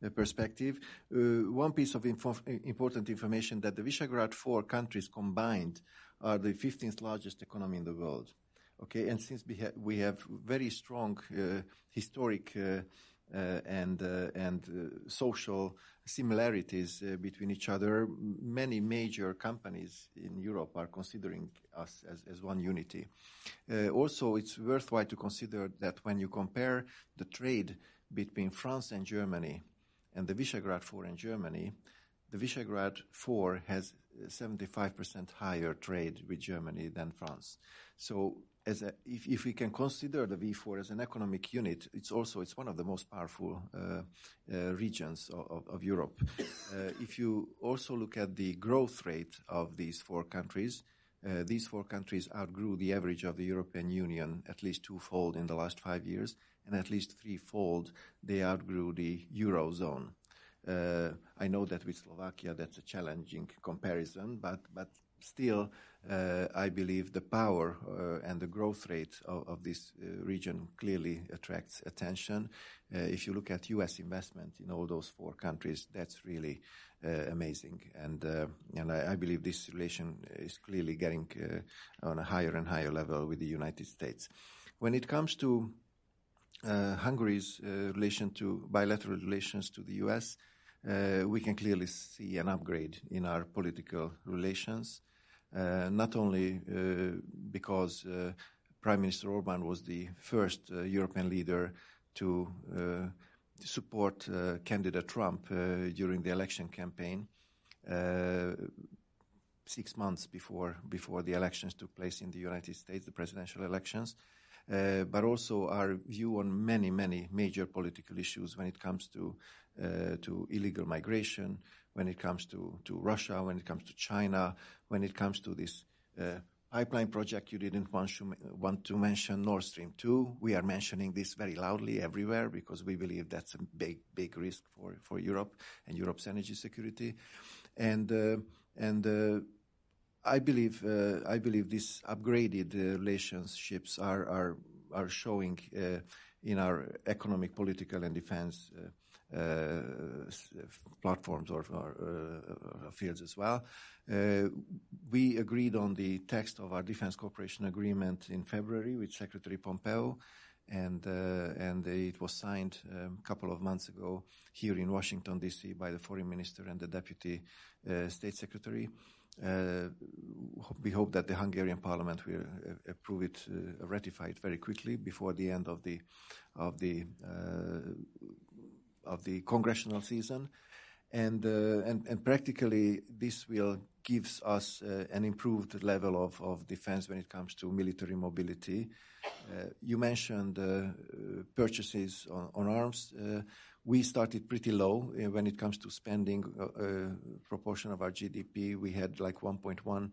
uh, perspective. Uh, one piece of info important information that the Visegrad four countries combined are the 15th largest economy in the world. Okay, and since we, ha we have very strong historic uh, and uh, and uh, social similarities between each other. Many major companies in Europe are considering us as, as one unity. also, it's worthwhile to consider that when you compare the trade between France and Germany and the Visegrad Four and Germany, the Visegrad Four has 75% higher trade with Germany than France. So as a, if, if we can consider the V4 as an economic unit, it's also it's one of the most powerful uh, uh, regions of, of Europe. Uh, if you also look at the growth rate of these four countries, uh, these four countries outgrew the average of the European Union at least twofold in the last five years, and at least threefold they outgrew the eurozone. Uh, I know that with Slovakia that's a challenging comparison, but but still uh, I believe the power uh, and the growth rate of, this uh, region clearly attracts attention. Uh, if you look at U.S. investment in all those four countries, that's really uh, amazing. And uh, and I, believe this relation is clearly getting on a higher and higher level with the United States. When it comes to Hungary's relation to bilateral relations to the U.S., we can clearly see an upgrade in our political relations. Uh, not only uh, because uh, Prime Minister Orban was the first European leader to support candidate Trump during the election campaign, six months before before the elections took place in the United States, the presidential elections. Uh, but also our view on many, many major political issues when it comes to uh, to illegal migration, when it comes to, to Russia, when it comes to China, when it comes to this uh, pipeline project you didn't want to, want to mention Nord Stream 2. We are mentioning this very loudly everywhere because we believe that's a big, big risk for, for Europe and Europe's energy security. And, uh, and, uh, I believe, uh, I believe these upgraded uh, relationships are, are, are showing uh, in our economic, political, and defense uh, platforms or, or uh, fields as well. Uh, we agreed on the text of our defense cooperation agreement in February with Secretary Pompeo, and and it was signed um, a couple of months ago here in Washington D.C. by the foreign minister and the deputy state secretary. Uh, we hope that the Hungarian parliament will uh, approve it, uh, ratify it very quickly before the end of the of the of the congressional season. And, uh, and, and practically this will gives us uh, an improved level of, of defense when it comes to military mobility. Uh, you mentioned purchases on, on arms. We started pretty low when it comes to spending a proportion of our GDP. We had like 1.1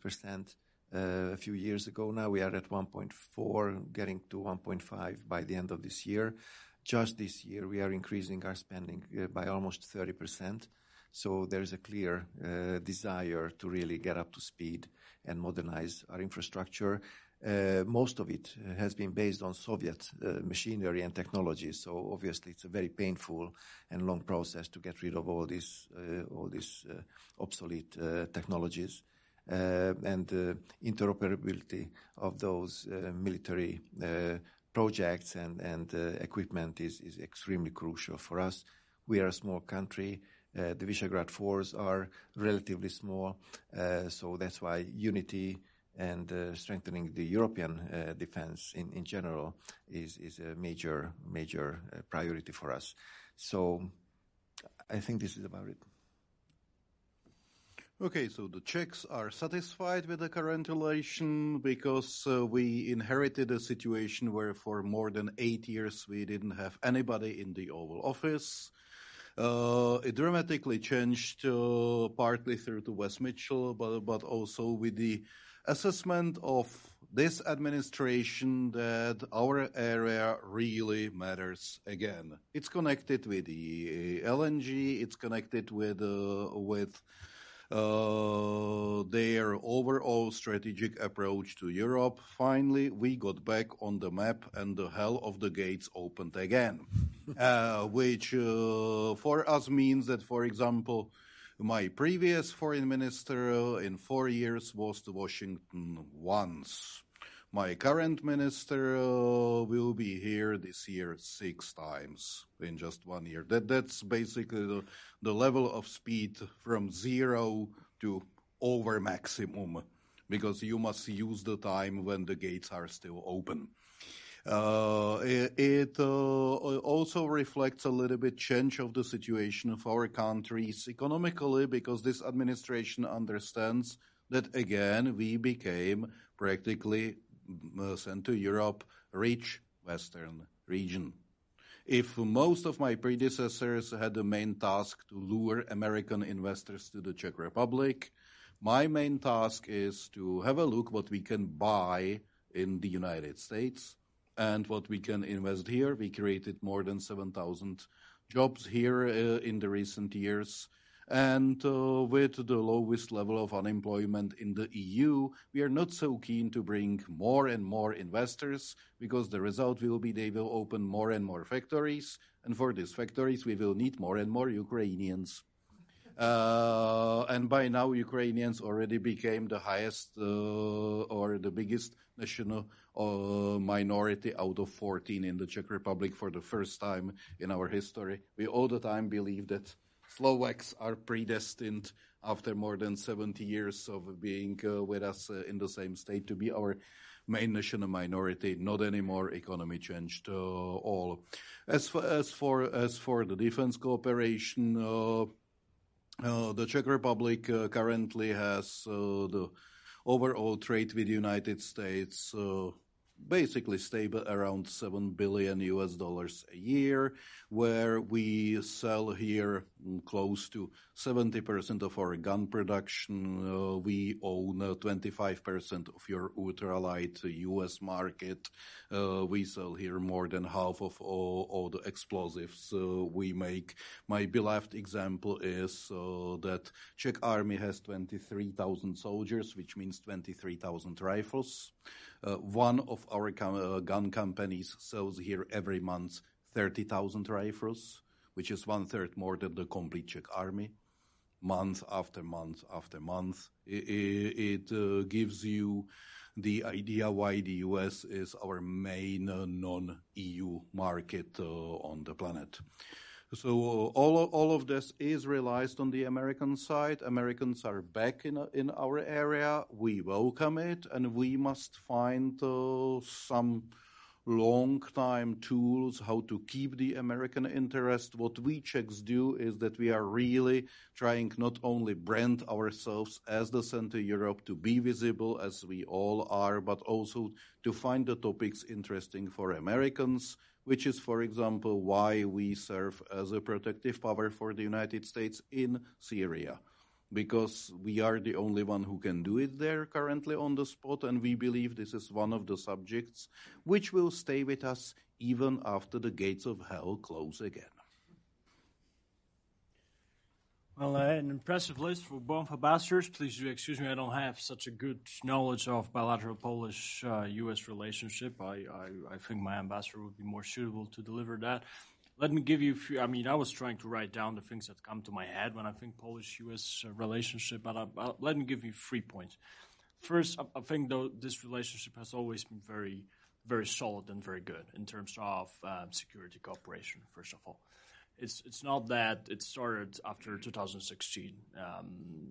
percent uh, a few years ago. Now we are at 1.4, getting to 1.5 by the end of this year. Just this year, we are increasing our spending uh, by almost 30%. So there is a clear uh, desire to really get up to speed and modernize our infrastructure. Uh, most of it has been based on Soviet uh, machinery and technology. So obviously, it's a very painful and long process to get rid of all these uh, all these uh, obsolete technologies. and interoperability of those military projects and, and uh, equipment is, is extremely crucial for us. We are a small country. Uh, the Visegrad fours are relatively small, uh, so that's why unity and uh, strengthening the European uh, defense in, in general is, is a major, major uh, priority for us. So I think this is about it. Okay, so the Czechs are satisfied with the current relation because uh, we inherited a situation where for more than eight years we didn't have anybody in the Oval Office. Uh, it dramatically changed uh, partly through to Wess Mitchell, but, but also with the assessment of this administration that our area really matters again. It's connected with the LNG, it's connected with, uh, with uh, their overall strategic approach to Europe. Finally, we got back on the map and the hell of the gates opened again. uh, which uh, for us means that, for example, my previous foreign minister in four years was to Washington once. My current minister uh, will be here this year six times in just one year. That that's basically the, the level of speed from zero to over maximum, because you must use the time when the gates are still open. Uh, it, uh, also reflects a little bit change of the situation of our countries economically because this administration understands that again we became practically uh, Central Europe rich Western region. If most of my predecessors had the main task to lure American investors to the Czech Republic, my main task is to have a look what we can buy in the United States and what we can invest here. We created more than 7,000 jobs here uh, in the recent years. And uh, with the lowest level of unemployment in the EU, we are not so keen to bring more and more investors because the result will be they will open more and more factories. And for these factories, we will need more and more Ukrainians. Uh, and by now, Ukrainians already became the highest uh, or the biggest national uh, minority out of 14 in the Czech Republic for the first time in our history. We all the time believe that Slovaks are predestined after more than 70 years of being uh, with us uh, in the same state to be our main national minority. Not anymore. Economy changed uh, all. As for, as for as for the defense cooperation. Uh, the Czech Republic uh, currently has uh, the overall trade with the United States uh, basically stable around 7 billion US dollars a year, where we sell here close to 70% of our gun production. Uh, we own uh, 25% of your ultralight US market. Uh, we sell here more than half of all, all the explosives we make. My beloved example is that Czech army has 23,000 soldiers, which means 23,000 rifles. Uh, one of our uh, gun companies sells here every month 30,000 rifles, which is one third more than the complete Czech army. Month after month after month, it, it uh, gives you the idea why the US is our main uh, non-EU market uh, on the planet. So all all of this is realized on the American side. Americans are back in in our area. We welcome it, and we must find uh, some long time tools how to keep the American interest. What we Czechs do is that we are really trying not only brand ourselves as the Center Europe to be visible as we all are, but also to find the topics interesting for Americans which is, for example, why we serve as a protective power for the United States in Syria. Because we are the only one who can do it there currently on the spot, and we believe this is one of the subjects which will stay with us even after the gates of hell close again. Well, uh, an impressive list for both ambassadors. Please do excuse me, I don't have such a good knowledge of bilateral Polish-U.S. Uh, relationship. I, I, I, think my ambassador would be more suitable to deliver that. Let me give you a few. I mean, I was trying to write down the things that come to my head when I think Polish-U.S. Uh, relationship, but I, I, let me give you three points. First, I, think though this relationship has always been very, very solid and very good in terms of um, security cooperation. First of all it's it's not that it started after 2016. Um,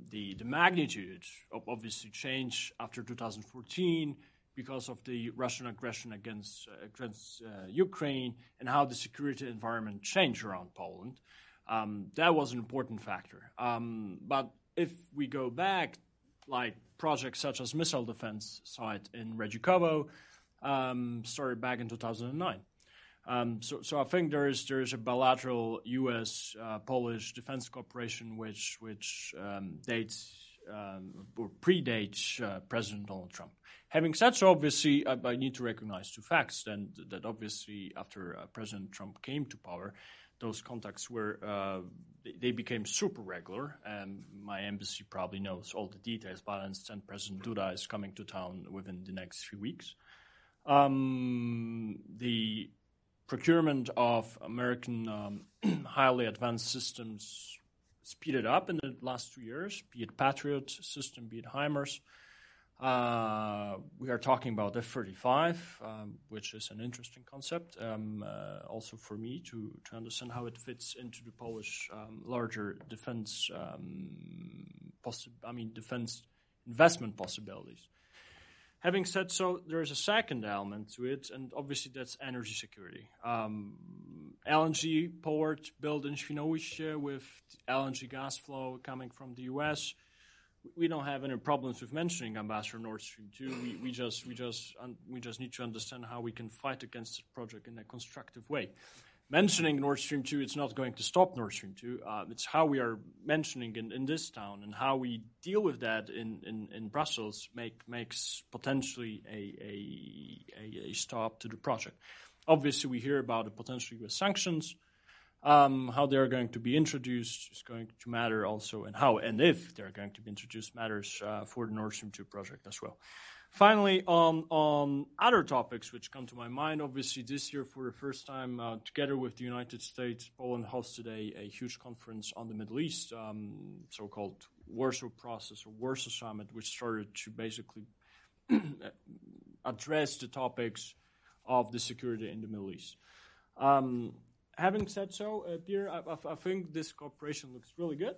the the magnitude obviously changed after 2014 because of the Russian aggression against uh, against uh, Ukraine and how the security environment changed around Poland. Um, that was an important factor. Um, but if we go back, like projects such as missile defense site in Redzikowo um, started back in 2009. Um, so, so I think there is there is a bilateral U.S. Uh, Polish defense cooperation which which um, dates um, or predates uh, President Donald Trump. Having said so, obviously I, I need to recognize two facts. Then that obviously after uh, President Trump came to power, those contacts were uh, they became super regular. And my embassy probably knows all the details, but I understand President Duda is coming to town within the next few weeks. Um, the procurement of American um, highly advanced systems speeded up in the last two years, be it Patriot system, be it HIMARS. Uh, we are talking about F-35, um, which is an interesting concept, um, uh, also for me to, to understand how it fits into the Polish um, larger defense, um, possi- I mean, defense investment possibilities. Having said so, there is a second element to it, and obviously that's energy security. Um, LNG port built in Świnoujście with LNG gas flow coming from the US we don't have any problems with mentioning Ambassador Nord Stream 2. We, we just we just we just need to understand how we can fight against the project in a constructive way. Mentioning Nord Stream 2, it's not going to stop Nord Stream 2. Uh, it's how we are mentioning in, in this town and how we deal with that in, in, in Brussels make, makes potentially a, a, a, stop to the project. Obviously, we hear about the potential U.S. sanctions. Um, how they're going to be introduced is going to matter also, and how and if they're going to be introduced matters uh, for the Nord Stream 2 project as well. Finally, on, on other topics which come to my mind, obviously this year for the first time, uh, together with the United States, Poland hosted a, huge conference on the Middle East, um, so-called Warsaw Process or Warsaw Summit, which started to basically address the topics of the security in the Middle East. Um, having said so, uh, Pierre, I, I, think this cooperation looks really good.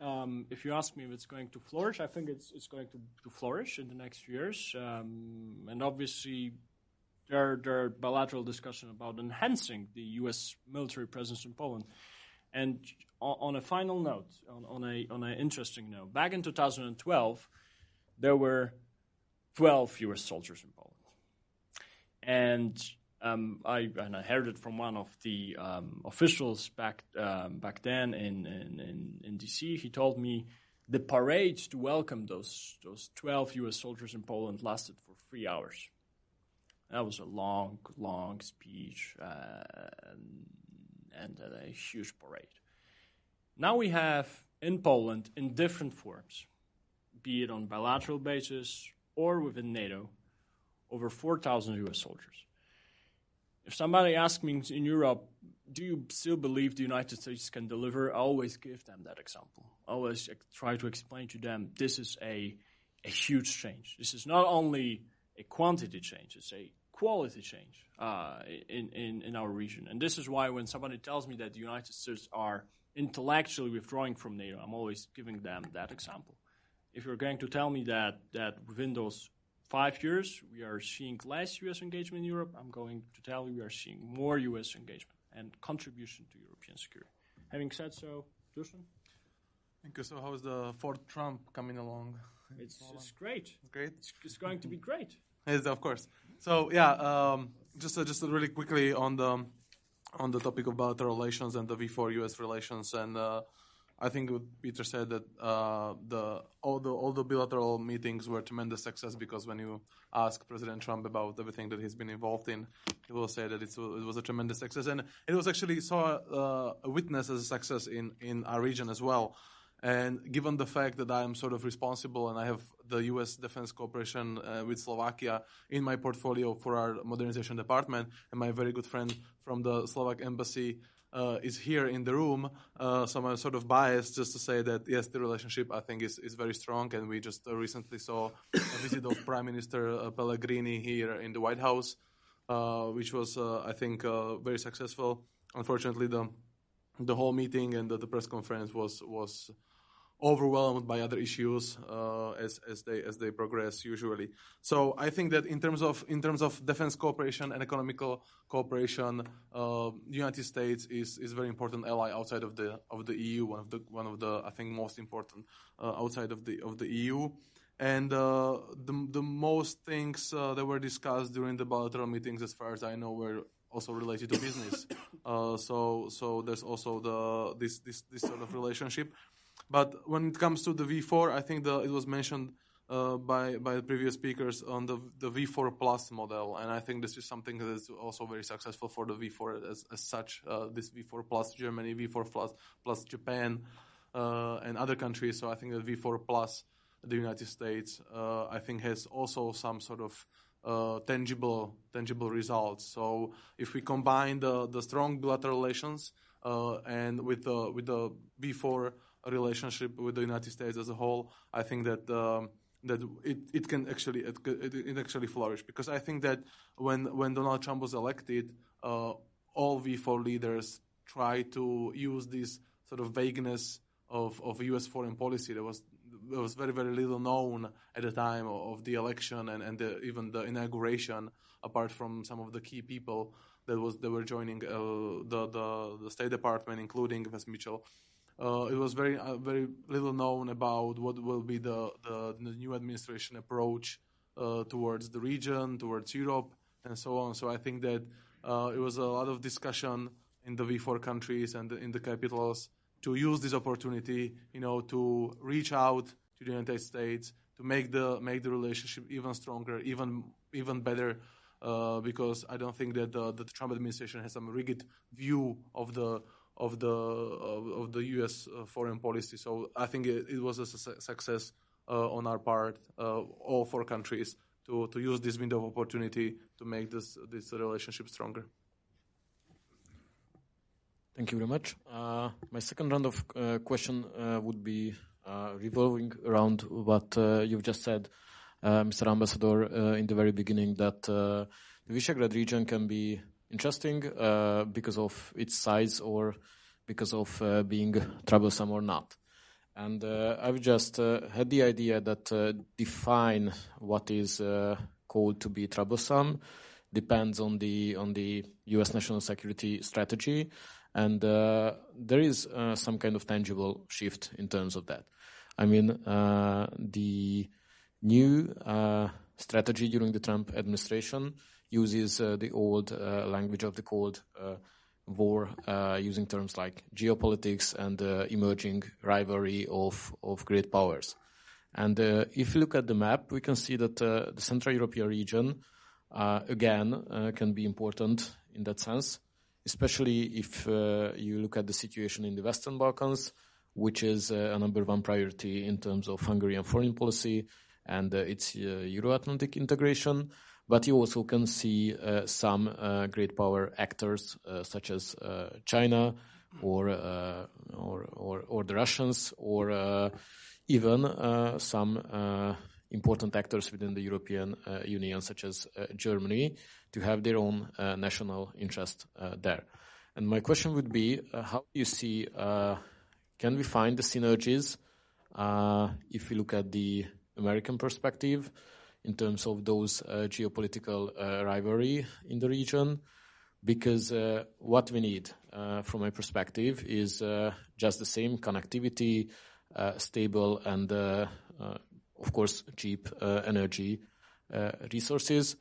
Um, if you ask me if it's going to flourish, I think it's, it's going to, to flourish in the next years. Um, and obviously, there, there are bilateral discussions about enhancing the U.S. military presence in Poland. And on, on a final note, on, on a on an interesting note, back in 2012, there were 12 U.S. soldiers in Poland, and um, I, and I heard it from one of the um, officials back um, back then in, in, in, in, DC. He told me the parade to welcome those those 12 U.S. soldiers in Poland lasted for three hours. That was a long, long speech uh, and, and a huge parade. Now we have in Poland, in different forms, be it on bilateral basis or within NATO, over 4,000 U.S. soldiers if somebody asks me in Europe, do you still believe the United States can deliver? I always give them that example. I always try to explain to them this is a, a huge change. This is not only a quantity change, it's a quality change uh, in, in, in our region. And this is why when somebody tells me that the United States are intellectually withdrawing from NATO, I'm always giving them that example. If you're going to tell me that, that within those five years, we are seeing less U.S. engagement in Europe. I'm going to tell you we are seeing more U.S. engagement and contribution to European security. Having said so, Dusan? Thank you. So, how is the Fort Trump coming along? It's, it's great. Great. It's, it's, going to be great. Yes, of course. So, yeah, um, just uh, just really quickly on the on the topic of bilateral relations and the V4 U.S. relations and. Uh, I think Peter said that uh, the all the all the bilateral meetings were tremendous success because when you ask President Trump about everything that he's been involved in, he will say that it was a tremendous success, and it was actually saw uh, a witness as a success in in our region as well. And given the fact that I am sort of responsible and I have the U.S. defense cooperation uh, with Slovakia in my portfolio for our modernization department, and my very good friend from the Slovak embassy uh, is here in the room. Uh, so I'm sort of biased just to say that yes, the relationship I think is, is very strong, and we just uh, recently saw a visit of Prime Minister uh, Pellegrini here in the White House, uh, which was uh, I think very successful. Unfortunately, the the whole meeting and the, the press conference was was overwhelmed by other issues uh, as, as they as they progress usually. So I think that in terms of in terms of defense cooperation and economical cooperation, uh, United States is is a very important ally outside of the of the EU. One of the one of the I think most important uh, outside of the of the EU. And uh, the the most things uh, that were discussed during the bilateral meetings, as far as I know, were also related to business. Uh, so so there's also the this this this sort of relationship. But when it comes to the V4, I think the, it was mentioned uh, by by the previous speakers on the the V4 Plus model, and I think this is something that is also very successful for the V4 as, as such. Uh, this V4 Plus Germany, V4 Plus plus Japan, uh, and other countries. So I think that V4 Plus the United States, uh, I think has also some sort of uh, tangible tangible results. So if we combine the the strong bilateral relations uh, and with the with the V4 relationship with the United States as a whole, I think that um, that it, it can actually it, it actually flourish because I think that when when Donald Trump was elected, uh, all V4 leaders tried to use this sort of vagueness of, of U.S. foreign policy. There was there was very very little known at the time of the election and and the, even the inauguration, apart from some of the key people that was that were joining uh, the, the the State Department, including Wess Mitchell. Uh, it was very uh, very little known about what will be the the, the new administration approach uh, towards the region, towards Europe, and so on. So I think that uh, it was a lot of discussion in the V4 countries and in the capitals to use this opportunity, you know, to reach out to the United States to make the make the relationship even stronger, even even better. Uh, because I don't think that the, the Trump administration has some rigid view of the of the of, of the U.S. Uh, foreign policy. So I think it, it was a su- success uh, on our part, uh, all four countries, to to use this window of opportunity to make this this relationship stronger. Thank you very much. Uh, my second round of uh, question uh, would be revolving around what you've just said, Mr. Ambassador, in the very beginning, that the Visegrad region can be interesting uh, because of its size or because of uh, being troublesome or not. And uh, I've just had the idea that define what is called to be troublesome depends on the on the U.S. national security strategy and uh, there is uh, some kind of tangible shift in terms of that. I mean, uh, the new strategy during the Trump administration uses the old language of the Cold War, using terms like geopolitics and emerging rivalry of, of great powers. And uh, if you look at the map, we can see that uh, the Central European region, uh, again, can be important in that sense especially if uh, you look at the situation in the Western Balkans, which is uh, a number one priority in terms of Hungarian foreign policy and uh, its Euro-Atlantic integration. But you also can see uh, some uh, great power actors uh, such as China or, or, or, or the Russians or even some important actors within the European uh, Union, such as uh, Germany, to have their own uh, national interest there. And my question would be, how do you see, can we find the synergies if we look at the American perspective in terms of those geopolitical rivalry in the region? because uh, what we need, uh, from my perspective, is uh, just the same connectivity, stable and of course, cheap uh, energy uh, resources.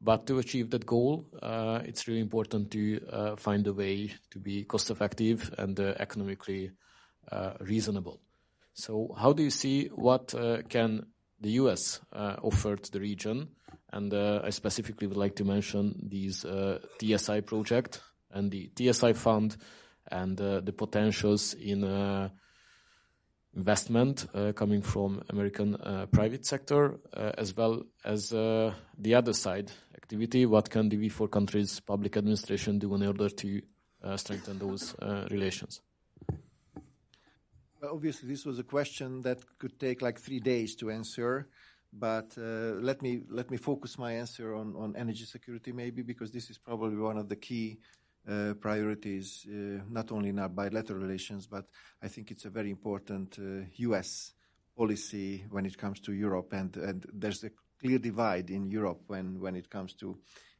But to achieve that goal, uh, it's really important to find a way to be cost effective and economically reasonable. So how do you see what can the U.S. Uh, offer to the region? And uh, I specifically would like to mention these uh, TSI project and the TSI fund and the potentials in investment uh, coming from American uh, private sector, uh, as well as the other side activity. What can the V4 countries' public administration do in order to strengthen those relations? Obviously, this was a question that could take like three days to answer. But uh, let me let me focus my answer on, energy security, maybe because this is probably one of the key uh, priorities, uh, not only in our bilateral relations, but I think it's a very important U.S. Policy when it comes to Europe. And, there's a clear divide in Europe when, it comes to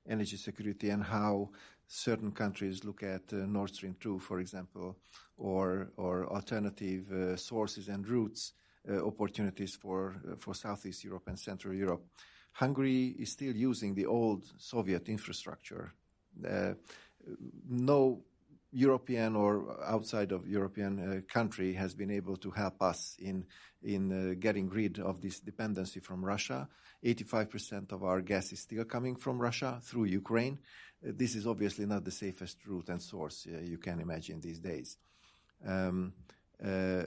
energy security and how certain countries look at Nord Stream 2, for example, or, alternative uh, sources and routes, uh, opportunities for, for Southeast Europe and Central Europe. Hungary is still using the old Soviet infrastructure no European or outside of European uh, country has been able to help us in in uh, getting rid of this dependency from Russia. 85% of our gas is still coming from Russia through Ukraine. Uh, this is obviously not the safest route and source uh, you can imagine these days. Um, uh,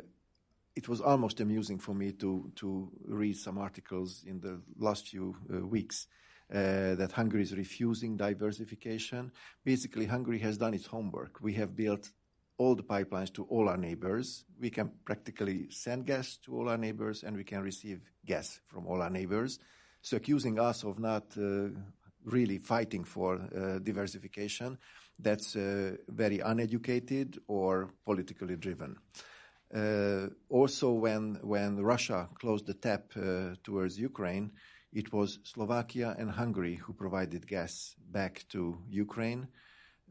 it was almost amusing for me to to read some articles in the last few uh, weeks uh, that Hungary is refusing diversification. Basically, Hungary has done its homework. We have built all the pipelines to all our neighbors. We can practically send gas to all our neighbors, and we can receive gas from all our neighbors. So accusing us of not uh, really fighting for uh, diversification, that's uh, very uneducated or politically driven. Uh, also, when when Russia closed the tap uh, towards Ukraine, it was Slovakia and Hungary who provided gas back to Ukraine.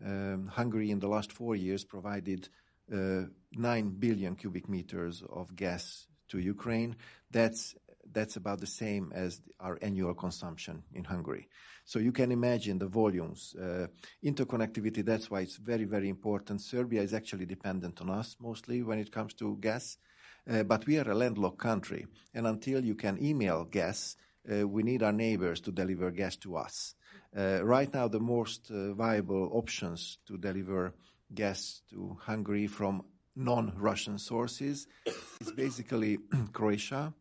Um, Hungary, in the last four years, provided uh, 9 billion cubic meters of gas to Ukraine. That's that's about the same as our annual consumption in Hungary. So you can imagine the volumes. Uh, interconnectivity, that's why it's very, very important. Serbia is actually dependent on us mostly when it comes to gas. Uh, but we are a landlocked country. And until you can email gas, uh, we need our neighbors to deliver gas to us. Uh, right now, the most uh, viable options to deliver gas to Hungary from non-Russian sources is basically Croatia.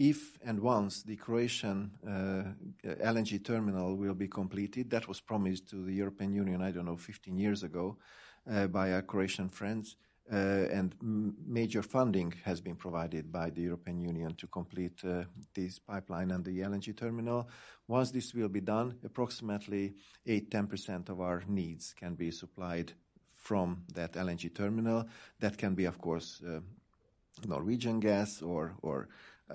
If and once the Croatian uh, LNG terminal will be completed, that was promised to the European Union, I don't know, 15 years ago uh, by our Croatian friends. Uh, and major funding has been provided by the European Union to complete this pipeline and the LNG terminal. Once this will be done, approximately 8-10% of our needs can be supplied from that LNG terminal. That can be, of course, Norwegian gas or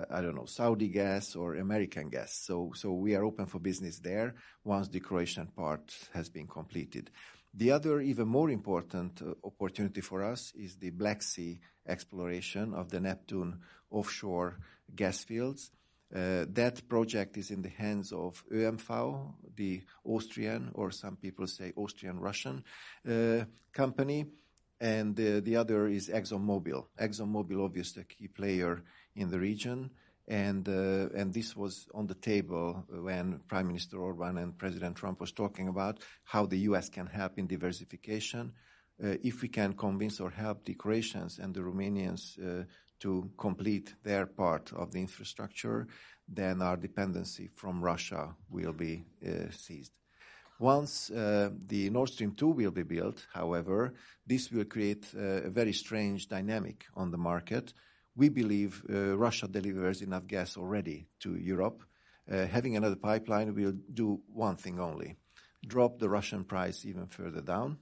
I don't know, Saudi gas or American gas. So so we are open for business there once the Croatian part has been completed. The other, even more important uh, opportunity for us is the Black Sea exploration of the Neptune offshore gas fields. Uh, that project is in the hands of OMV, the Austrian, or some people say Austrian-Russian uh, company, and the other is ExxonMobil. ExxonMobil, obviously a key player in the region. And, uh, and this was on the table when Prime Minister Orban and President Trump was talking about how the U.S. can help in diversification. Uh, if we can convince or help the Croatians and the Romanians uh, to complete their part of the infrastructure, then our dependency from Russia will be uh, ceased. Once uh, the Nord Stream 2 will be built, however, this will create uh, a very strange dynamic on the market we believe uh, Russia delivers enough gas already to Europe. Uh, having another pipeline will do one thing only, drop the Russian price even further down,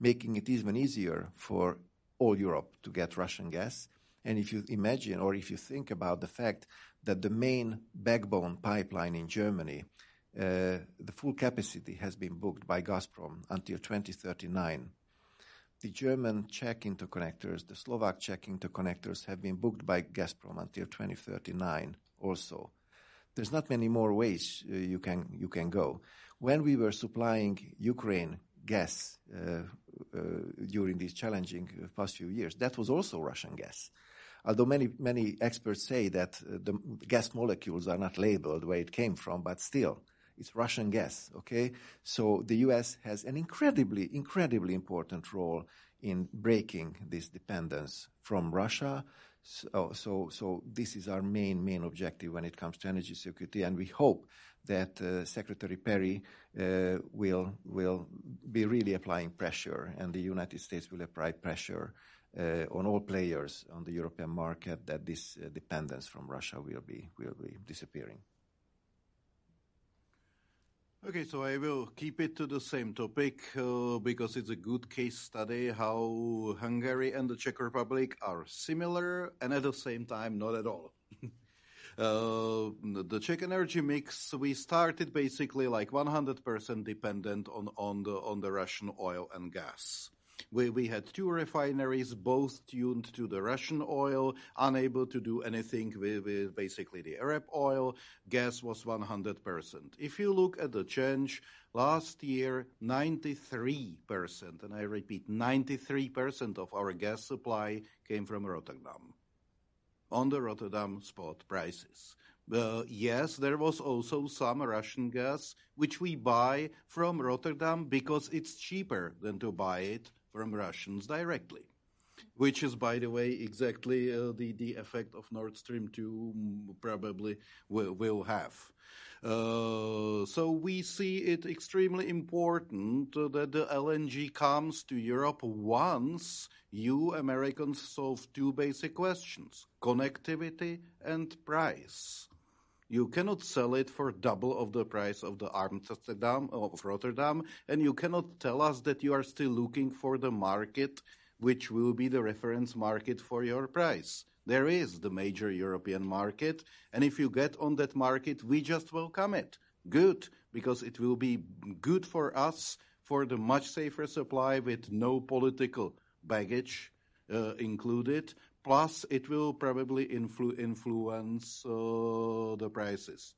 making it even easier for all Europe to get Russian gas. And if you imagine or if you think about the fact that the main backbone pipeline in Germany, uh, the full capacity has been booked by Gazprom until 2039, the German Czech interconnectors, the Slovak Czech interconnectors have been booked by Gazprom until 2039 also. There's not many more ways uh, you can you can go. When we were supplying Ukraine gas uh, uh, during these challenging uh, past few years, that was also Russian gas. Although many many experts say that uh, the gas molecules are not labeled where it came from, but still, it's Russian gas, okay? So the U.S. has an incredibly, incredibly important role in breaking this dependence from Russia. So, so, so this is our main, main objective when it comes to energy security, and we hope that uh, Secretary Perry uh, will will be really applying pressure, and the United States will apply pressure uh, on all players on the European market that this uh, dependence from Russia will be will be disappearing. Okay, so I will keep it to the same topic uh, because it's a good case study how Hungary and the Czech Republic are similar and at the same time not at all. uh, the Czech energy mix, we started basically like 100% dependent on, on, the, on the Russian oil and gas. We, we had two refineries, both tuned to the Russian oil, unable to do anything with, with basically the Arab oil. Gas was 100%. If you look at the change, last year, 93%, and I repeat, 93% of our gas supply came from Rotterdam on the Rotterdam spot prices. Uh, yes, there was also some Russian gas, which we buy from Rotterdam because it's cheaper than to buy it from Russians directly, which is, by the way, exactly uh, the, the effect of Nord Stream 2 probably will, will have. Uh, so we see it extremely important that the LNG comes to Europe once you Americans solve two basic questions connectivity and price. You cannot sell it for double of the price of the Amsterdam of Rotterdam, and you cannot tell us that you are still looking for the market which will be the reference market for your price. There is the major European market, and if you get on that market, we just welcome it. Good, because it will be good for us for the much safer supply with no political baggage uh, included. Plus, it will probably influ- influence uh, the prices.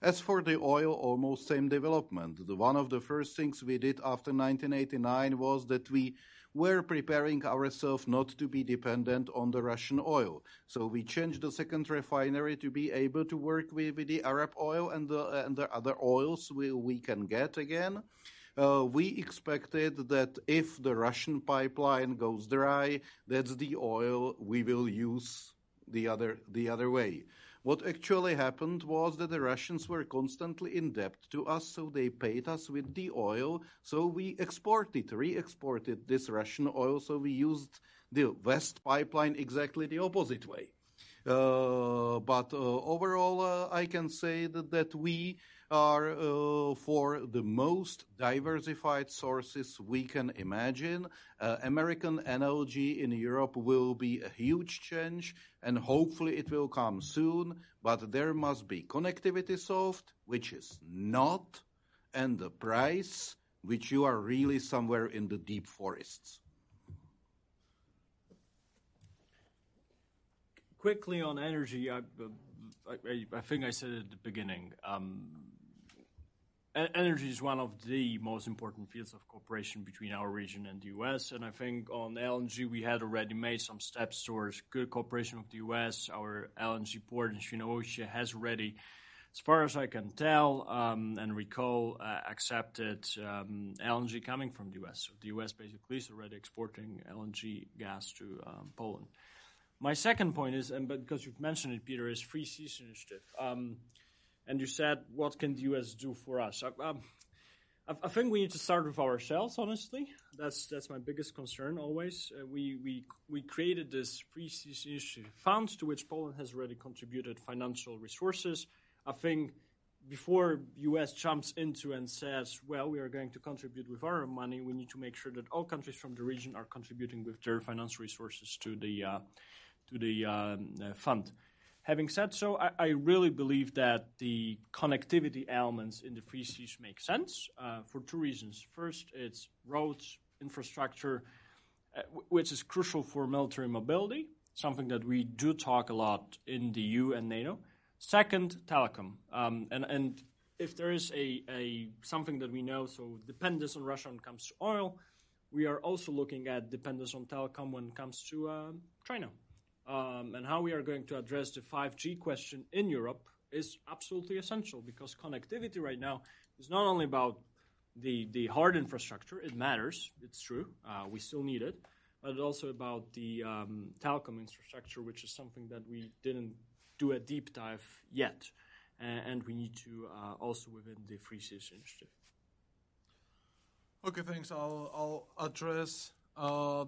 As for the oil, almost same development. The, one of the first things we did after 1989 was that we were preparing ourselves not to be dependent on the Russian oil. So we changed the second refinery to be able to work with, with the Arab oil and the, and the other oils we, we can get again. Uh, we expected that if the Russian pipeline goes dry, that's the oil we will use the other, the other way. What actually happened was that the Russians were constantly in debt to us, so they paid us with the oil. So we exported, re exported this Russian oil, so we used the West pipeline exactly the opposite way. Uh, but uh, overall, uh, I can say that, that we are uh, for the most diversified sources we can imagine. Uh, American energy in Europe will be a huge change, and hopefully it will come soon. But there must be connectivity solved, which is not, and the price, which you are really somewhere in the deep forests. Quickly on energy, I, I, I think I said at the beginning. Um, energy is one of the most important fields of cooperation between our region and the US. And I think on LNG, we had already made some steps towards good cooperation with the US. Our LNG port in Świnoujście has already, as far as I can tell um, and recall, uh, accepted um, LNG coming from the US. So the US basically is already exporting LNG gas to um, Poland. My second point is, and because you've mentioned it, Peter, is Three Seas Initiative. Um, and you said, what can the U.S. do for us? I, um, I, think we need to start with ourselves. Honestly, that's that's my biggest concern. Always, uh, we we we created this Free fund to which Poland has already contributed financial resources. I think before U.S. jumps into and says, "Well, we are going to contribute with our money," we need to make sure that all countries from the region are contributing with their financial resources to the uh, to the um, uh, fund. Having said so, I, I, really believe that the connectivity elements in the Three Seas make sense uh, for two reasons. First, it's roads, infrastructure, uh, which is crucial for military mobility, something that we do talk a lot in the EU and NATO. Second, telecom. Um, and, and if there is a, a something that we know, so dependence on Russia when it comes to oil, we are also looking at dependence on telecom when it comes to uh, China um, and how we are going to address the 5G question in Europe is absolutely essential because connectivity right now is not only about the, the hard infrastructure, it matters, it's true, uh, we still need it, but also about the um, telecom infrastructure, which is something that we didn't do a deep dive yet, and, and we need to uh, also within the Three Seas Initiative. Okay, thanks. I'll, I'll address uh,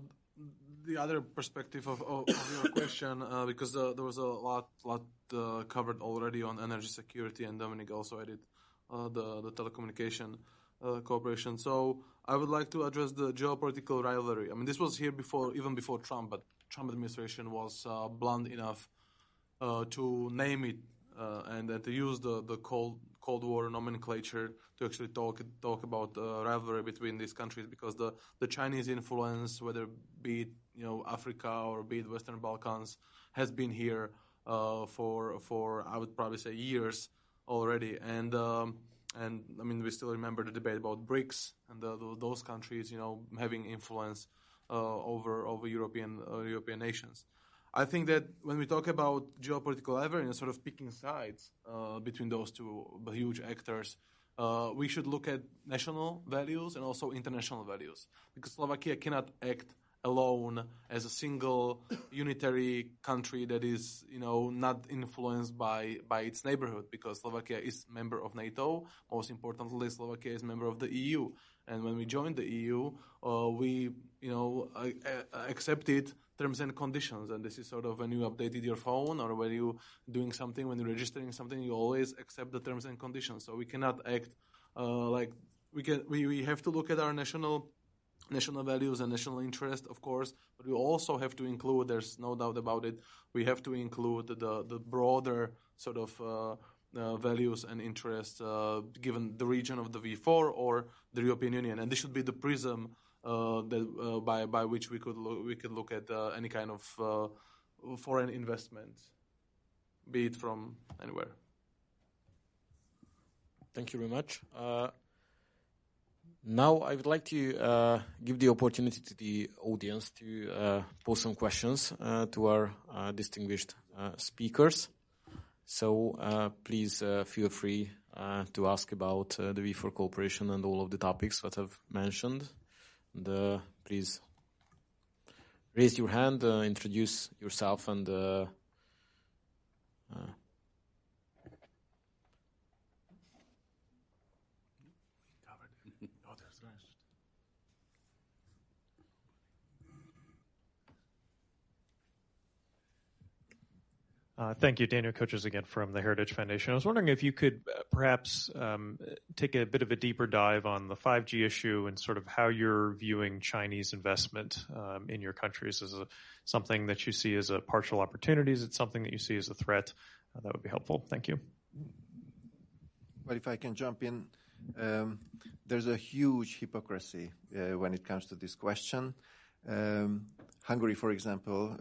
the other perspective of, of, of your question, uh, because uh, there was a lot, lot uh, covered already on energy security, and Dominic also added uh, the the telecommunication uh, cooperation. So I would like to address the geopolitical rivalry. I mean, this was here before, even before Trump, but Trump administration was uh, blunt enough to name it and, and to use the the cold Cold War nomenclature to actually talk talk about the rivalry between these countries because the, the Chinese influence, whether be it you know Africa or be it Western Balkans, has been here uh, for for I would probably say years already, and um, and I mean we still remember the debate about BRICS and the, the, those countries you know having influence uh, over over European uh, European nations. I think that when we talk about geopolitical and sort of picking sides uh, between those two huge actors, uh, we should look at national values and also international values because Slovakia cannot act alone as a single unitary country that is, you know, not influenced by, by its neighborhood because Slovakia is member of NATO. Most importantly, Slovakia is member of the EU. And when we joined the EU, uh, we, you know, uh, accepted terms and conditions. And this is sort of when you updated your phone or when you doing something, when you're registering something, you always accept the terms and conditions. So we cannot act uh, like we can. We, we have to look at our national national values and national interest, of course, but we also have to include. There's no doubt about it. We have to include the the broader sort of. Uh, uh, values and interests uh, given the region of the V4 or the European Union, and this should be the prism that uh, by by which we could look, we could look at uh, any kind of foreign investment, be it from anywhere. Thank you very much. Now, I would like to uh, give the opportunity to the audience to uh, pose some questions uh, to our distinguished speakers. So please feel free to ask about the V4 cooperation and all of the topics that I've mentioned. Please raise your hand, uh, introduce yourself, and uh, Uh, thank you. Daniel Kochis again from the Heritage Foundation. I was wondering if you could uh, perhaps um, take a bit of a deeper dive on the 5G issue and sort of how you're viewing Chinese investment um, in your countries. Is it something that you see as a partial opportunity? Is it something that you see as a threat? Uh, that would be helpful. Thank you. Well, if I can jump in, um, there's a huge hypocrisy when it comes to this question. Hungary, for example,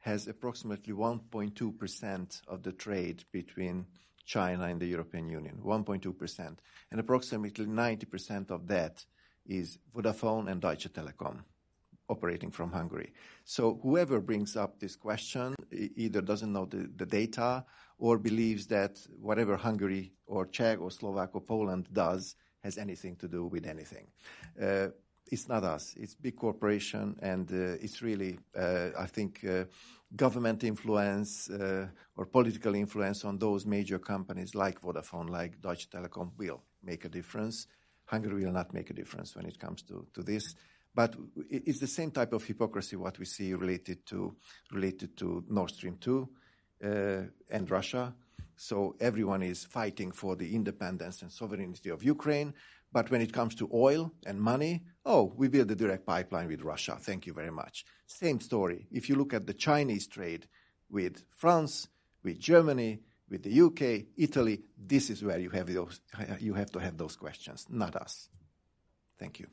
has approximately 1.2% of the trade between China and the European Union, 1.2%. And approximately 90% of that is Vodafone and Deutsche Telekom operating from Hungary. So whoever brings up this question either doesn't know the, the data or believes that whatever Hungary or Czech or Slovak or Poland does has anything to do with anything. Uh, it's not us. It's big corporation, and uh, it's really, uh, I think, uh, government influence or political influence on those major companies like Vodafone, like Deutsche Telekom, will make a difference. Hungary will not make a difference when it comes to, to this. But it's the same type of hypocrisy what we see related to related to Nord Stream 2 uh, and Russia. So everyone is fighting for the independence and sovereignty of Ukraine, but when it comes to oil and money, oh, we build a direct pipeline with Russia. Thank you very much. Same story. If you look at the Chinese trade with France, with Germany, with the UK, Italy, this is where you have those, you have to have those questions, not us. Thank you.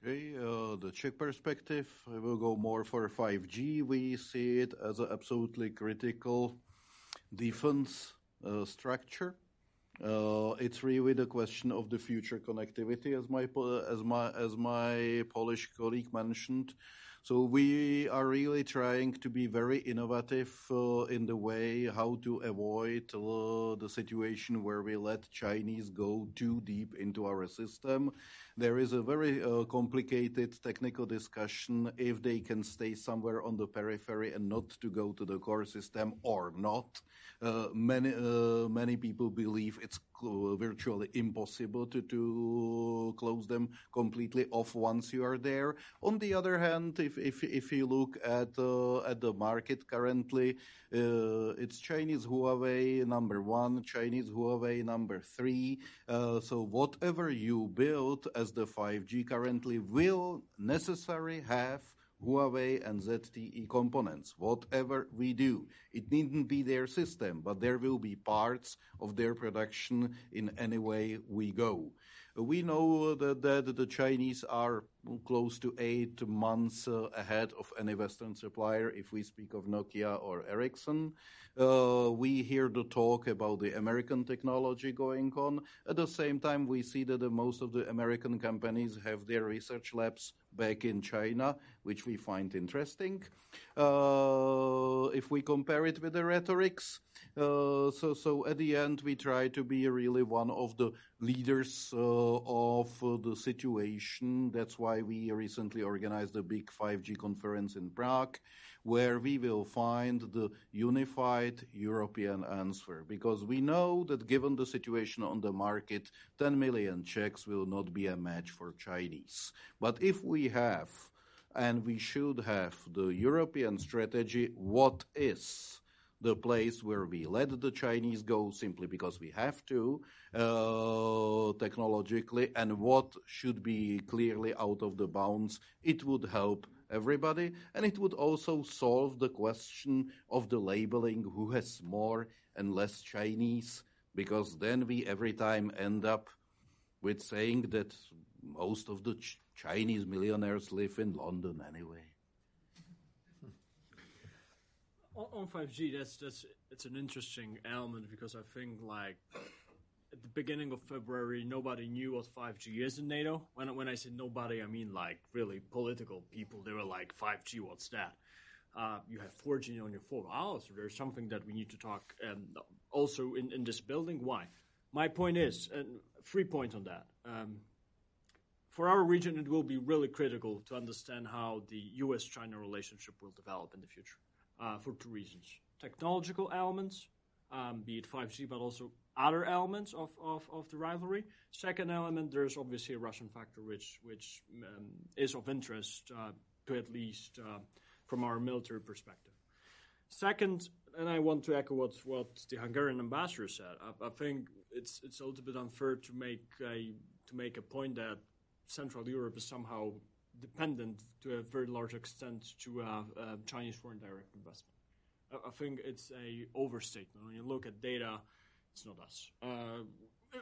Okay, uh, the Czech perspective, I will go more for 5G. We see it as an absolutely critical defense uh, structure Uh, it's really the question of the future connectivity, as my as my as my Polish colleague mentioned. So we are really trying to be very innovative uh, in the way how to avoid uh, the situation where we let Chinese go too deep into our system. There is a very uh, complicated technical discussion if they can stay somewhere on the periphery and not to go to the core system or not. Uh, many uh, many people believe it's virtually impossible to, to close them completely off once you are there. On the other hand, if if, if you look at uh, at the market currently, uh, it's Chinese Huawei number one, Chinese Huawei number three. Uh, so whatever you build as the 5G currently will necessarily have Huawei and ZTE components. Whatever we do, it needn't be their system, but there will be parts of their production in any way we go. We know that, the Chinese are close to eight months uh, ahead of any Western supplier if we speak of Nokia or Ericsson. Uh, we hear the talk about the American technology going on. At the same time, we see that most of the American companies have their research labs back in China, which we find interesting. uh, if we compare it with the rhetorics. Uh, so, so at the end, we try to be really one of the leaders uh, of uh, the situation. That's why we recently organized a big 5G conference in Prague, where we will find the unified European answer. Because we know that given the situation on the market, 10 million Czechs will not be a match for Chinese. But if we have and we should have the European strategy, what is the place where we let the Chinese go simply because we have to uh, technologically, and what should be clearly out of the bounds. It would help everybody, and it would also solve the question of the labeling who has more and less Chinese, because then we every time end up with saying that most of the ch- Chinese millionaires live in London anyway. On 5G, that's that's it's an interesting element because I think like at the beginning of February, nobody knew what 5G is in NATO. When when I say nobody, I mean like really political people. They were like 5G, what's that? Uh, you have 4G on your phone. Oh, so there's something that we need to talk um, also in, in this building. Why? My point is, and three points on that. Um, for our region, it will be really critical to understand how the U.S.-China relationship will develop in the future uh, for two reasons: technological elements, um, be it 5G, but also other elements of, of, of the rivalry. Second element, there's obviously a Russian factor which which um, is of interest uh, to at least uh, from our military perspective. Second, and I want to echo what what the Hungarian ambassador said. I, I think it's it's a little bit unfair to make a to make a point that Central Europe is somehow dependent to a very large extent to Chinese foreign direct investment. I, think it's a overstatement. When you look at data, it's not us, uh,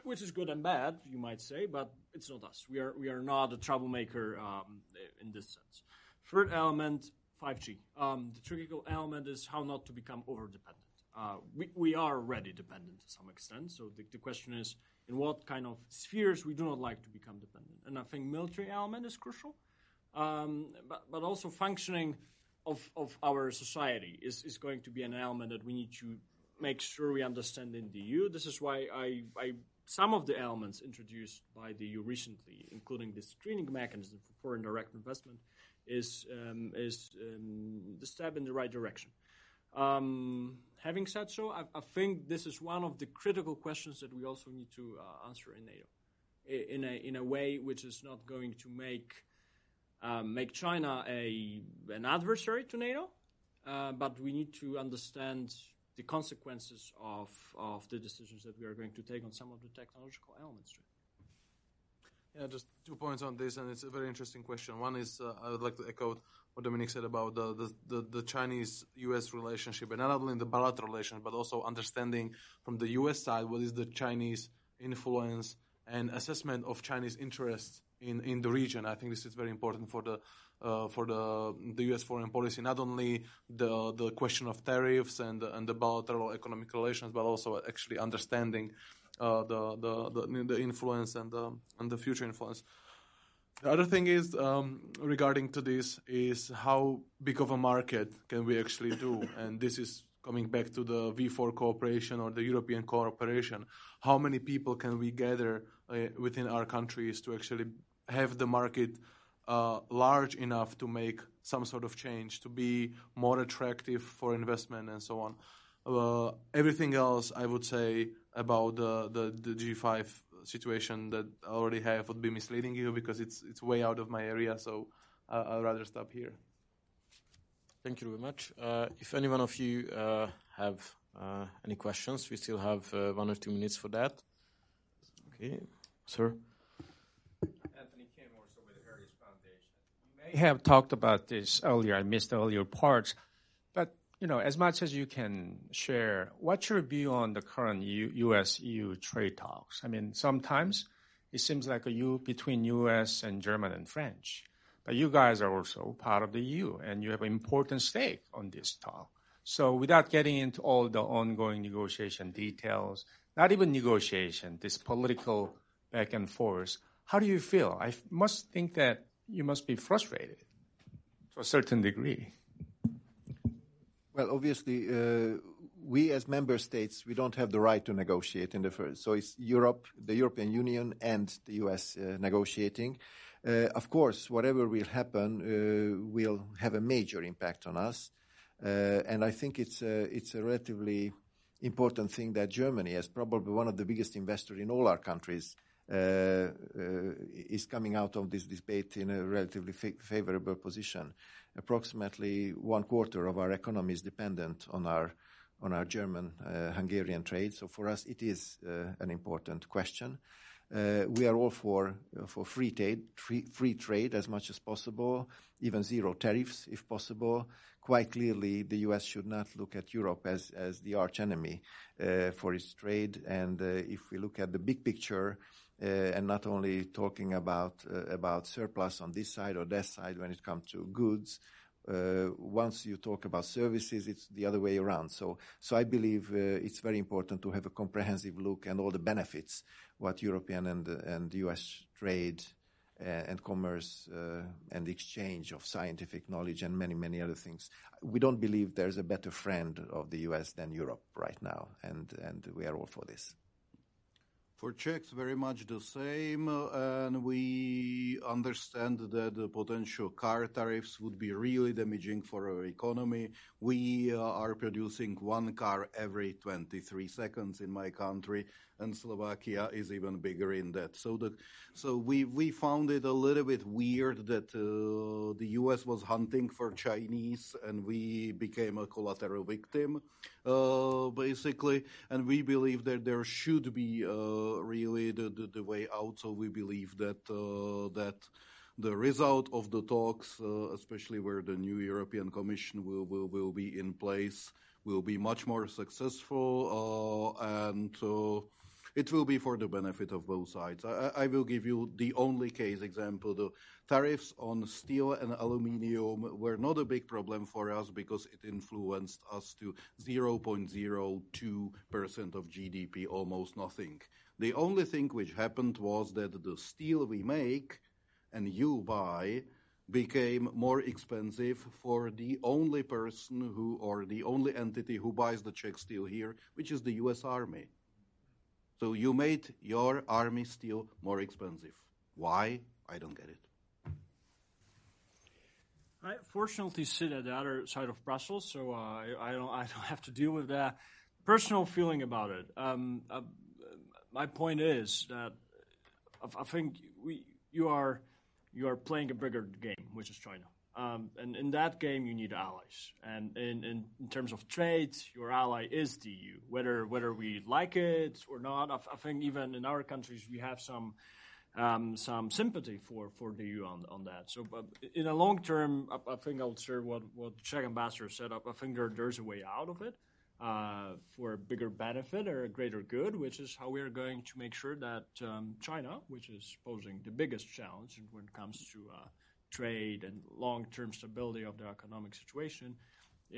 which is good and bad, you might say, but it's not us. We are we are not a troublemaker um, in this sense. Third element, 5G. Um, the critical element is how not to become over-dependent. Uh, we, we are already dependent to some extent, so the, the question is in what kind of spheres we do not like to become dependent. And I think military element is crucial um, but, but also functioning of, of our society is, is going to be an element that we need to make sure we understand in the EU. This is why I, I some of the elements introduced by the EU recently, including the screening mechanism for foreign direct investment, is um, is um, the step in the right direction. Um, having said so, I, I, think this is one of the critical questions that we also need to uh, answer in NATO, in a in a way which is not going to make um, make China a, an adversary to NATO, uh, but we need to understand the consequences of, of the decisions that we are going to take on some of the technological elements. Yeah, just two points on this, and it's a very interesting question. One is uh, I would like to echo what Dominic said about the, the, the, the Chinese-U.S. relationship, and not only in the bilateral relations, but also understanding from the U.S. side what is the Chinese influence and assessment of Chinese interests in, in the region. I think this is very important for the uh, for the the U.S. foreign policy. Not only the the question of tariffs and and the bilateral economic relations, but also actually understanding uh, the, the, the the influence and the and the future influence. The other thing is um, regarding to this is how big of a market can we actually do, and this is coming back to the V4 cooperation or the European cooperation. How many people can we gather within our countries to actually have the market uh, large enough to make some sort of change, to be more attractive for investment and so on. Uh, everything else, I would say, about the, the, the, G5 situation that I already have would be misleading you because it's it's way out of my area. So uh, I'll rather stop here. Thank you very much. Uh, if any one of you uh, have uh, any questions, we still have one or two minutes for that. Okay, sir. Anthony Kim, also with the Heritage Foundation. You may have talked about this earlier. I missed the earlier parts. But, you know, as much as you can share, what's your view on the current U.S.-EU trade talks? I mean, sometimes it seems like a U between U.S. and German and French. But you guys are also part of the EU, and you have an important stake on this talk. So without getting into all the ongoing negotiation details, not even negotiation, this political back and forth, how do you feel? I must think that you must be frustrated to a certain degree. Well, obviously, uh, we as member states, we don't have the right to negotiate in the first. So it's Europe, the European Union, and the U.S. Uh, negotiating. Uh, of course, whatever will happen uh, will have a major impact on us, uh, and I think it's a, it's a relatively important thing that Germany, as probably one of the biggest investors in all our countries, uh, uh, is coming out of this debate in a relatively fa- favorable position approximately one quarter of our economy is dependent on our on our German uh, Hungarian trade. So for us, it is uh, an important question. Uh, we are all for uh, for free trade, free, free trade as much as possible, even zero tariffs if possible. Quite clearly, the U.S. should not look at Europe as the arch enemy uh, for its trade. And uh, if we look at the big picture, uh, and not only talking about uh, about surplus on this side or that side when it comes to goods. Uh, once you talk about services, it's the other way around. So, so I believe uh, it's very important to have a comprehensive look and all the benefits what European and and U.S. trade uh, and commerce and exchange of scientific knowledge and many many other things. We don't believe there's a better friend of the U.S. than Europe right now, and we are all for this. For Czechs, very much the same, and we understand that the potential car tariffs would be really damaging for our economy. We are producing one car every 23 seconds in my country, and Slovakia is even bigger in that. So the, so we, we found it a little bit weird that uh, the US was hunting for Chinese and we became a collateral victim, uh, basically. And we believe that there should be uh, really the, the, the, way out. So we believe that uh, that the result of the talks, uh, especially where the new European Commission will, will, will be in place, will be much more successful uh, and it will be for the benefit of both sides. I, I, will give you the only case example. The tariffs on steel and aluminium were not a big problem for us because it influenced us to 0.02% of GDP, almost nothing. The only thing which happened was that the steel we make and you buy became more expensive for the only person who or the only entity who buys the Czech steel here, which is the US Army. So you made your army steel more expensive. Why? I don't get it. I fortunately sit at the other side of Brussels, so uh, I, I, don't I don't have to deal with that personal feeling about it. Um, uh, my point is that I think we you are you are playing a bigger game, which is China. Um, and in that game, you need allies. And in, in, in, terms of trade, your ally is the EU. Whether whether we like it or not, I, I think even in our countries we have some um, some sympathy for, for the EU on, on that. So, but in a long term, I, I think I'll share what what the Czech ambassador said. I, I think there, there's a way out of it uh, for a bigger benefit or a greater good, which is how we are going to make sure that um, China, which is posing the biggest challenge when it comes to uh, trade and long-term stability of the economic situation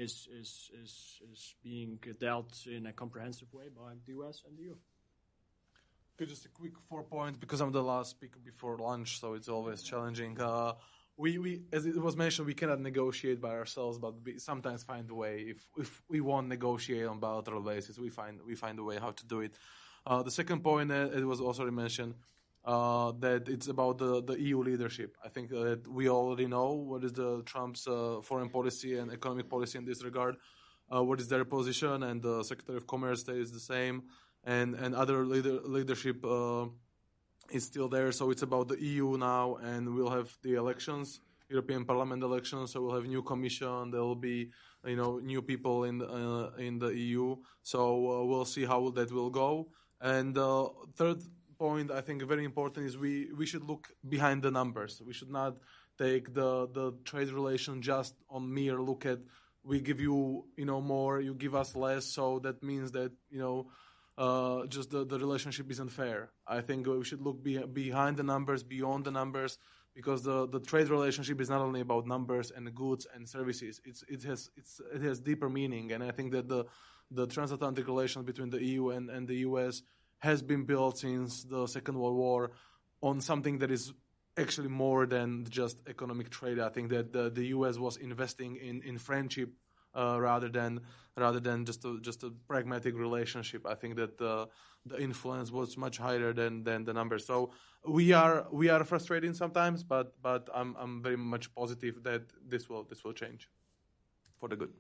is is is is being dealt in a comprehensive way by the U.S. and the EU. Okay, just a quick four points because I'm the last speaker before lunch, so it's always challenging. Uh, we, we, as it was mentioned, we cannot negotiate by ourselves, but we sometimes find a way. If if we won't negotiate on bilateral basis, we find we find a way how to do it. Uh, the second point, uh, it was also mentioned, uh, that it's about the, the EU leadership. I think that we already know what is the Trump's uh, foreign policy and economic policy in this regard. Uh, what is their position, and the Secretary of Commerce stays the same, and and other leader, leadership uh, is still there. So it's about the EU now, and we'll have the elections, European Parliament elections. So we'll have new Commission. There will be you know new people in uh, in the EU. So uh, we'll see how that will go. And third point I think very important is we, we should look behind the numbers. We should not take the, the trade relation just on mere look at we give you you know more, you give us less, so that means that you know uh, just the, the relationship isn't fair. I think we should look be, behind the numbers, beyond the numbers, because the, the trade relationship is not only about numbers and goods and services. It's it has it's it has deeper meaning, and I think that the the transatlantic relations between the EU and, and the US has been built since the Second World War on something that is actually more than just economic trade. I think that the, the US was investing in, in friendship uh, rather than rather than just a, just a pragmatic relationship. I think that uh, the influence was much higher than, than the numbers. So we are we are frustrating sometimes, but but I'm I'm very much positive that this will this will change for the good.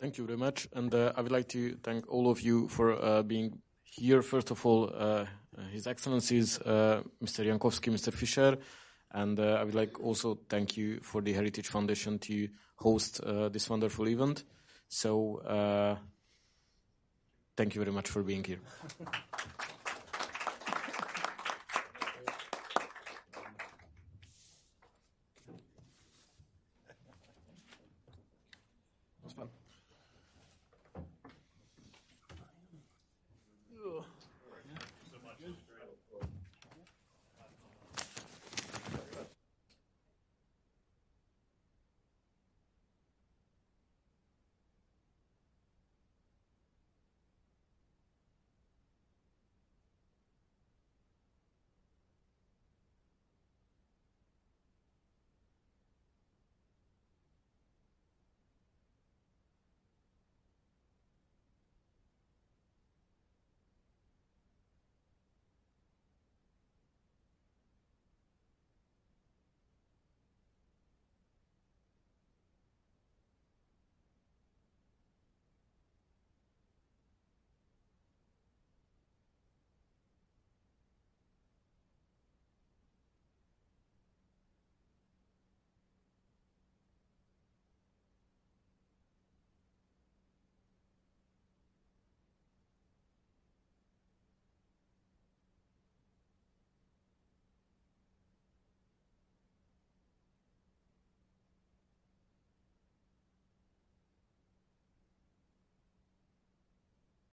Thank you very much, and uh, I would like to thank all of you for uh, being here. First of all, uh, His Excellencies, uh, Mr. Jankowski, Mr. Fischer, and uh, I would like also thank you for the Heritage Foundation to host uh, this wonderful event. So, thank you very much for being here.